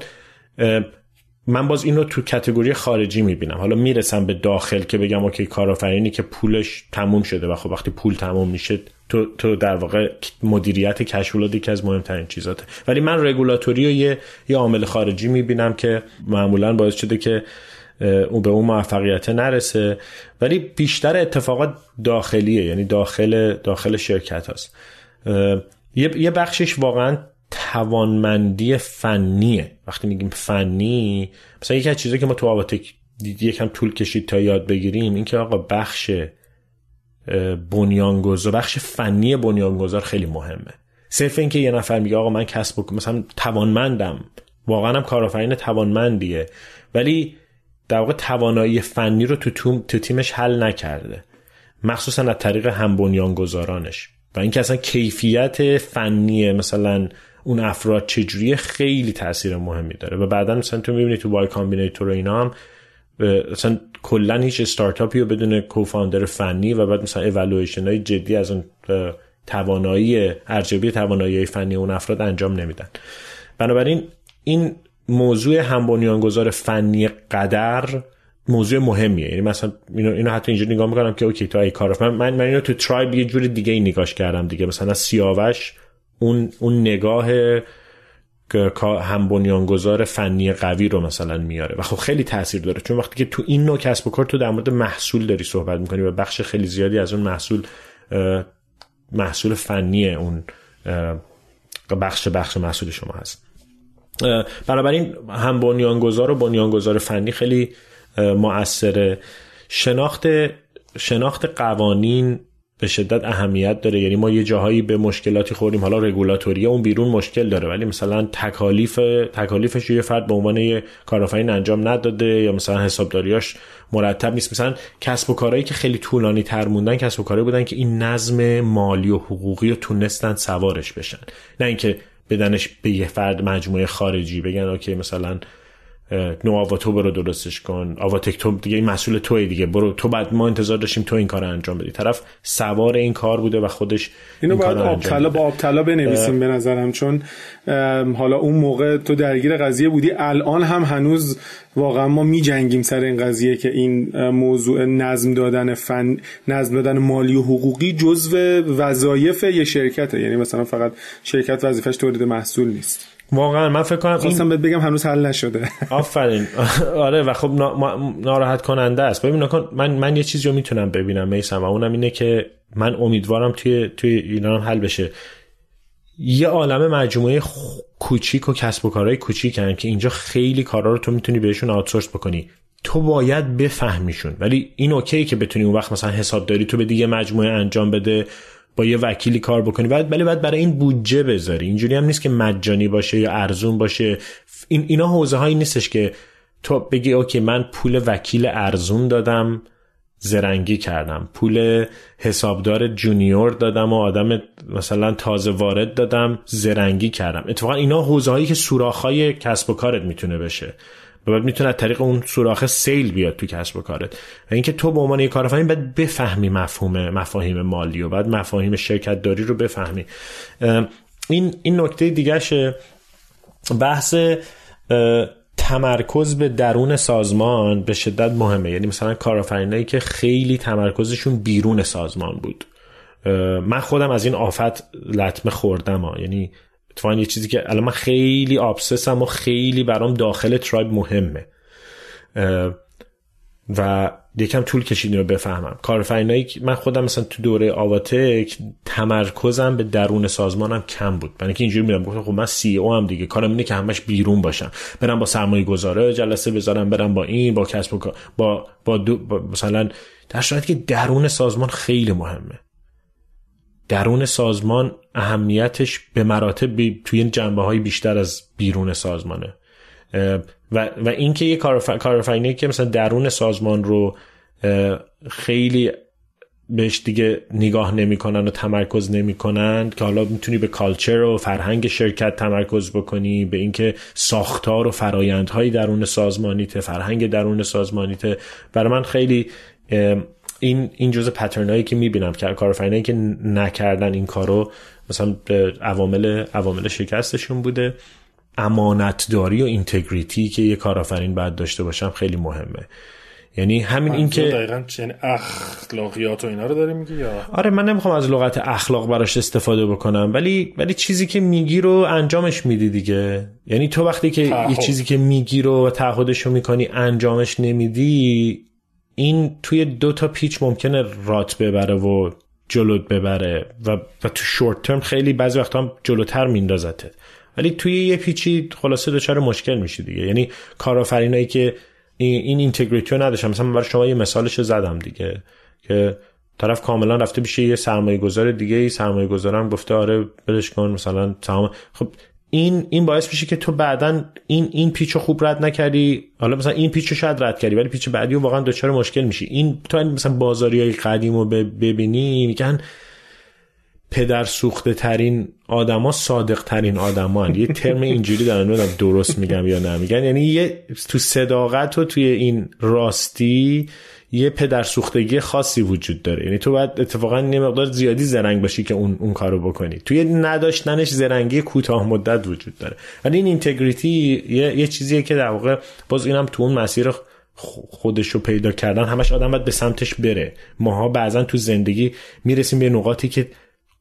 من باز اینو تو کتگوری خارجی می‌بینم. حالا می‌رسم به داخل که بگم اوکی کارآفرینی که پولش تموم شده و خب وقتی پول تموم میشه تو, تو در واقع مدیریت کشفلات که از مهمترین چیزاته. ولی من رگولاتوری و یه یه عامل خارجی می‌بینم که معمولا باعث شده که او به اون موفقیت نرسه. ولی بیشتر اتفاقات داخلیه یعنی داخل داخل شرکت هست یه بخشش واقعا توانمندی فنیه. وقتی میگیم فنی مثلا یکی از چیزایی که ما تو آواتک یکم طول کشید تا یاد بگیریم این که آقا بخش بنیانگذار بخش فنی بنیانگذار خیلی مهمه. صرف اینکه یه نفر میگه آقا من کسب مثلا توانمندم. واقعا هم کارآفرین توانمندیه. ولی در واقع توانایی فنی رو تو, تو, تیمش حل نکرده. مخصوصا از طریق هم بنیانگذارانش. و اینکه اصلا کیفیت فنی مثلا اون افراد چجوری خیلی تاثیر مهمی داره. و بعدا مثلا تو می‌بینی تو Y Combinator و اینا هم مثلا کلا هیچ استارتاپی رو بدون کوفاندر فنی و بعد مثلا اولویشن های جدی از اون توانایی ارجبی توانایی فنی اون افراد انجام نمیدن. بنابراین این موضوع هم بنیانگذار فنی قدر موضوع مهمیه. یعنی مثلا اینو, اینو حتی اینجوری نگاه می‌کنم که اوکی تو ای کار من من, من اینو تو ترایب یه جور دیگه ای نگاش کردم دیگه. مثلا سیاوش اون اون نگاه هم بنیانگذار فنی قوی رو مثلا میاره و خب خیلی تاثیر داره. چون وقتی که تو این نوع کسب و کار تو در مورد محصول داری صحبت می‌کنی و بخش خیلی زیادی از اون محصول محصول فنی اون بخش بخش محصول شما هست. بنابراین هم بنیانگذار و بنیانگذار فنی خیلی مؤثره. شناخت شناخت قوانین به شدت اهمیت داره. یعنی ما یه جاهایی به مشکلاتی خوردیم حالا رگولاتوری اون بیرون مشکل داره ولی مثلا تکالیف تکالیفش یه فرد به عنوان کارآفرین انجام نداده یا مثلا حسابداریاش مرتب نیست. مثلا کسب و کارهایی که خیلی طولانی تر موندن کسب و کارهایی بودن که این نظم مالی و حقوقی رو تونستن سوارش بشن. نه اینکه بدنش به یه فرد مجموعه خارجی بگن اوکی مثلا نو آواتو برو درستش کن. آواتک تو دیگه این مسئول توی دیگه. برو تو بعد ما انتظار داشتیم تو این کار انجام بدی. طرف سوار این کار بوده و خودش اینو باید آبتلا با آبتلا بنویسیم به نظرم چون حالا اون موقع تو درگیر قضیه بودی. الان هم هنوز واقعا ما می جنگیم سر این قضیه که این موضوع نظم دادن فن نظم دادن مالی و حقوقی جزو وظایف یه شرکته. یعنی مثلا فقط شرکت وظیفش تولید محصول نیست. واقعا من فکر کنم خواستم بهت بگم هنوز حل نشده. آفرین. <laughs> آره و خب ناراحت کننده است. ببین من من یه چیزی رو می‌تونم ببینم میسم و اونم اینه که من امیدوارم توی توی ایران حل بشه. یه عالم مجموعه کوچیک و کسب و کارهای کوچیکن که اینجا خیلی کارا رو تو می‌تونی بهشون outsource بکنی. تو باید بفهمیشون. ولی این OK که بتونی اون وقت مثلا حسابداری تو به دیگه مجموعه انجام بده. با یه وکیلی کار بکنی. ولی باید برای این بودجه بذاری. اینجوری هم نیست که مجانی باشه یا ارزون باشه. این اینا حوزه هایی نیستش که تو بگی OK من پول وکیل ارزون دادم زرنگی کردم. پول حسابدار جونیور دادم و آدم مثلا تازه وارد دادم زرنگی کردم. اتفاقا اینا حوزه هایی که سوراخ های کسب و کارت می‌تونه بشه. و بعد می‌تونه از طریق اون سوراخ سیل بیاد تو کسب و کارت. و اینکه تو به عنوان یک کارآفرین باید بفهمی مفهوم مفاهیم مالی و بعد مفاهیم شرکت داری رو بفهمی. این این نکته دیگهشه بحث تمرکز به درون سازمان به شدت مهمه. یعنی مثلا کارآفرینایی که خیلی تمرکزشون بیرون سازمان بود. من خودم از این آفت لطمه خوردم ها. یعنی اتفاقا یه چیزی که الان من خیلی آبسسم و خیلی برام داخل ترایب مهمه. و یکم طول کشید رو بفهمم. کارفرینایی من خودم مثلا تو دوره آواتک تمرکزم به درون سازمانم کم بود. برای اینکه اینجوری میرم گفتم خب من سی او هم دیگه. کارم اینه که همش بیرون باشم. برم با سرمایه گذاره جلسه بذارم برم با این با کسب با, با, با مثلا در صورتی که درون سازمان خیلی مهمه. درون سازمان اهمیتش به مراتب توی این جنبه های بیشتر از بیرون سازمانه. و, و اینکه یه کارفرینی که مثلا درون سازمان رو خیلی بهش دیگه نگاه نمی‌کنن و تمرکز نمی‌کنن که حالا می‌تونی به کالچر و فرهنگ شرکت تمرکز بکنی به اینکه ساختار و فرایندهای درون سازمانیته فرهنگ درون سازمانیته برای من خیلی این این جزء پترنایی که می‌بینم که کارفرینایی که نکردن این کارو مثلا عوامل عوامل شکستشون بوده. امانتداری و اینتگریتی که یه کارآفرین باید داشته باشم خیلی مهمه. یعنی همین این که دقیقا یعنی اخلاقیات و اینا رو داری میگی یا؟ آره من نمی‌خوام از لغت اخلاق براش استفاده بکنم ولی ولی چیزی که میگی رو انجامش میدی دیگه. یعنی تو وقتی که یه چیزی که میگی رو و تعهدش رو می‌کنی انجامش نمیدی این توی دو تا پیچ ممکنه رات ببره و جلوت ببره و, و تو شورت ترم خیلی بعضی وقتا هم جلوتر میندازته ولی توی یه پیچی خلاصه دچار مشکل میشه دیگه. یعنی کارآفرینایی که این اینتگریتی رو نداشتن. مثلا برای شما یه مثالش زدم دیگه که طرف کاملا رفته بشه یه سرمایه گذار دیگه ای سرمایه گذارم گفته آره بلش کن مثلا تمام خب این این باعث میشه که تو بعدا این این پیچو خوب رد نکردی. حالا مثلا این پیچو شاید رد کردی ولی پیچ بعدی واقعا دچار مشکل میشی. این تو این مثلا بازاری های قدیم رو ببینی میگن پدر سوخته ترین آدما صادق ترین آدما یه ترم اینجوری دارن نمی‌دونم درست میگم یا نمیگن یعنی یه تو صداقت و توی این راستی یه پدر سوختگی خاصی وجود داره. یعنی تو باید اتفاقا یه مقدار زیادی زرنگ باشی که اون اون کارو بکنی. توی نداشتنش زرنگی کوتاه مدت وجود داره. ولی این اینتگریتی یه, یه چیزیه که در واقع باز اینم تو اون مسیر خودش رو پیدا کردن همش آدم باید به سمتش بره. ماها بعضا تو زندگی می‌رسیم به نقاطی که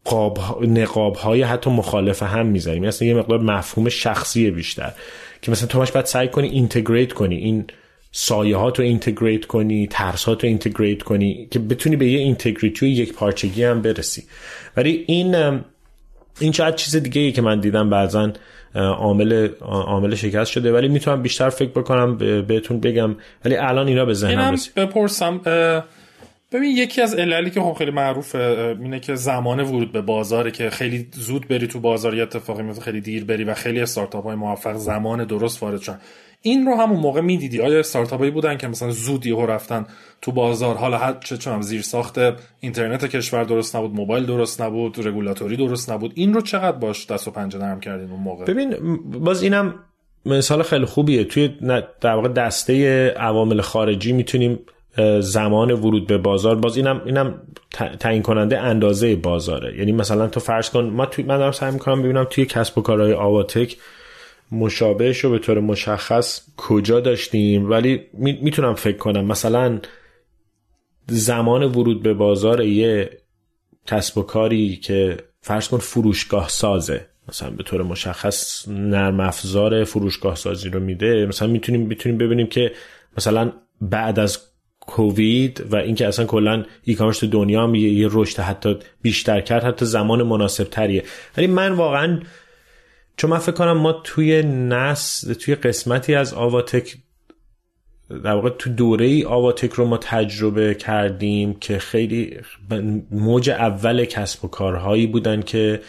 قاب نقاب های حتی مخالف هم یعنی مثلا یه مقدار مفهوم شخصی بیشتر. که مثلا تو باید سعی کنی integrate کنی. این سایه ها رو integrate کنی ترس ها رو integrate کنی که بتونی به یه integrity و یک پارچگی هم برسی. ولی این این شاید چیز دیگه ای که من دیدم بعضا عامل عامل شکست شده ولی می‌تونم بیشتر فکر بکنم بهتون بگم. ولی الان اینا به ذهنم رسید. بپرسم ببین یکی از عللی که خب خیلی معروفه اینه که زمان ورود به بازاره که خیلی زود بری تو بازار یا اتفاقی میفته خیلی دیر بری و خیلی استارتاپ های موفق زمان درست وارد شدن این رو همون موقع می‌دیدی. آیا استارتاپ هایی بودن که مثلا زود یهو رفتن تو بازار؟ حالا حد چه چونم زیر ساخت اینترنت کشور درست نبود موبایل درست نبود رگولاتوری درست نبود. این رو چقدر باش دست و پنجه نرم کردین اون موقع؟ ببین باز اینم مثال خیلی خوبیه. توی در واقع دسته عوامل خارجی می‌تونیم زمان ورود به بازار. باز اینم اینم تعیین کننده اندازه بازاره. یعنی مثلا تو فرض کن ما توی من دارم سعی می‌کنم ببینم توی کسب و کارهای آواتک مشابهش رو به طور مشخص کجا داشتیم؟ ولی می‌تونم فکر کنم. مثلا زمان ورود به بازار یه کسب و کاری که فرض کن فروشگاه سازه. مثلا به طور مشخص نرم افزار فروشگاه سازی رو میده. مثلا می‌تونیم می‌تونیم ببینیم که مثلا بعد از کووید و اینکه اصلا کلا ای کامرس تو دنیا هم یه, رشد حتی بیشتر کرد حتی زمان مناسب تریه ولی من واقعا چون من فکر کنم ما توی نس توی قسمتی از آواتک در واقع تو دوره ای آواتک رو ما تجربه کردیم که خیلی موج اول کسب و کارهایی بودن که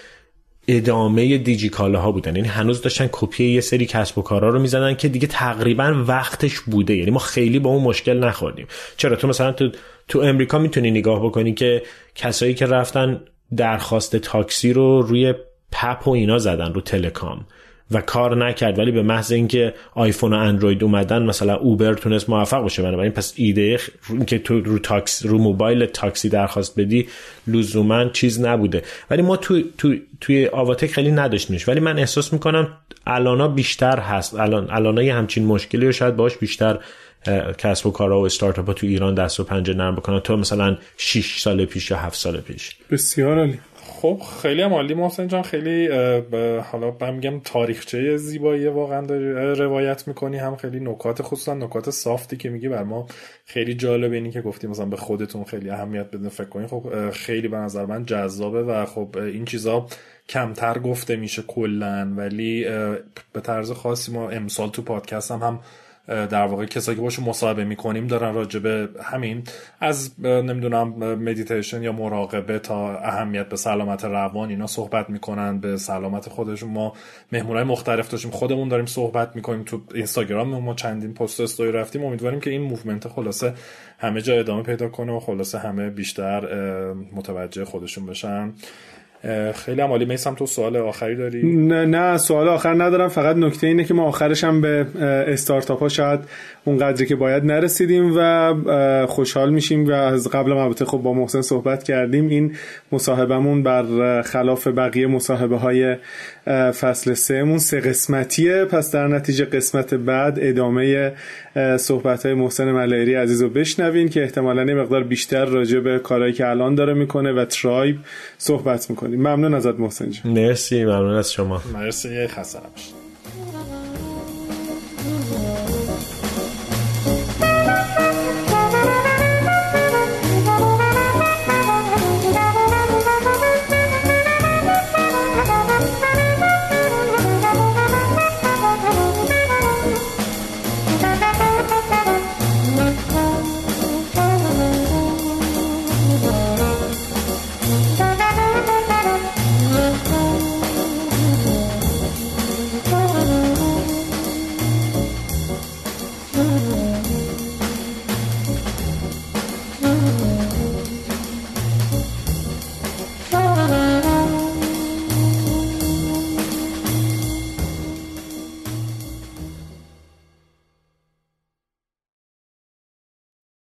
ادامه دیجیکاله ها بودن. یعنی هنوز داشتن کپی یه سری کسب و کارها رو می‌زدن که دیگه تقریبا وقتش بوده. یعنی ما خیلی با اون مشکل نخوردیم. چرا؟ تو مثلا تو تو امریکا می‌تونی نگاه بکنی که کسایی که رفتن درخواست تاکسی رو روی وپ و اینا زدن رو telecom و کار نکرد ولی به محض اینکه آیفون و اندروید اومدن مثلا اوبر تونست موفق بشه بنابراین پس ایده اینکه تو رو تاکس رو موبایل تاکسی درخواست بدی لزوما چیز نبوده. ولی ما تو, تو توی آواتک خیلی نداشتیمش. ولی من احساس می‌کنم الانا بیشتر هست. الان الانا یه همچین مشکلی رو شاید باش بیشتر کسب و کارها و استارتاپ تو ایران دست و پنجه نرم بکنن. تو مثلا 6 سال پیش یا 7 سال پیش. بسیار عالی. خب خیلی عالی محسن جان. خیلی حالا من میگم تاریخچه زیبایی واقعا روایت می‌کنی. هم خیلی نکات خصوصا نکات سافتی که میگی بر ما خیلی جالب اینی که گفتی. مثلا به خودتون خیلی اهمیت بدین فکر کنین. خب خیلی به نظر من جذابه و خب این چیزا کمتر گفته میشه کلا. ولی به طرز خاصی ما امسال تو پادکست هم هم در واقع کسایی که باشون مصاحبه می‌کنیم دارن راجع به همین از نمی‌دونم مدیتیشن یا مراقبه تا اهمیت به سلامت روان اینا صحبت می‌کنن. به سلامت خودشون ما مهمونای مختلف داشتیم خودمون داریم صحبت می‌کنیم. تو اینستاگرام ما چندین پست استوری رفتیم. امیدواریم که این movement خلاصه همه جا ادامه پیدا کنه و خلاصه همه بیشتر متوجه خودشون بشن. خیلی عمالی میسم تو سوال آخری داری؟ نه نه سوال آخر ندارم. فقط نکته اینه که ما آخرش هم به استارتاپ ها شاید اون قدری که باید نرسیدیم و خوشحال میشیم و از قبل البته خب با محسن صحبت کردیم. این مصاحبهمون بر خلاف بقیه مصاحبه های فصل سه مون سه قسمتیه. پس در نتیجه قسمت بعد ادامه صحبت های محسن ملایری عزیز رو بشنوین که احتمالا یه مقدار بیشتر راجع به کارهایی که الان داره می‌کنه و ترایب صحبت می‌کنیم. ممنون ازت محسن جان. مرسی ممنون از شما. مرسی خسته نباشید.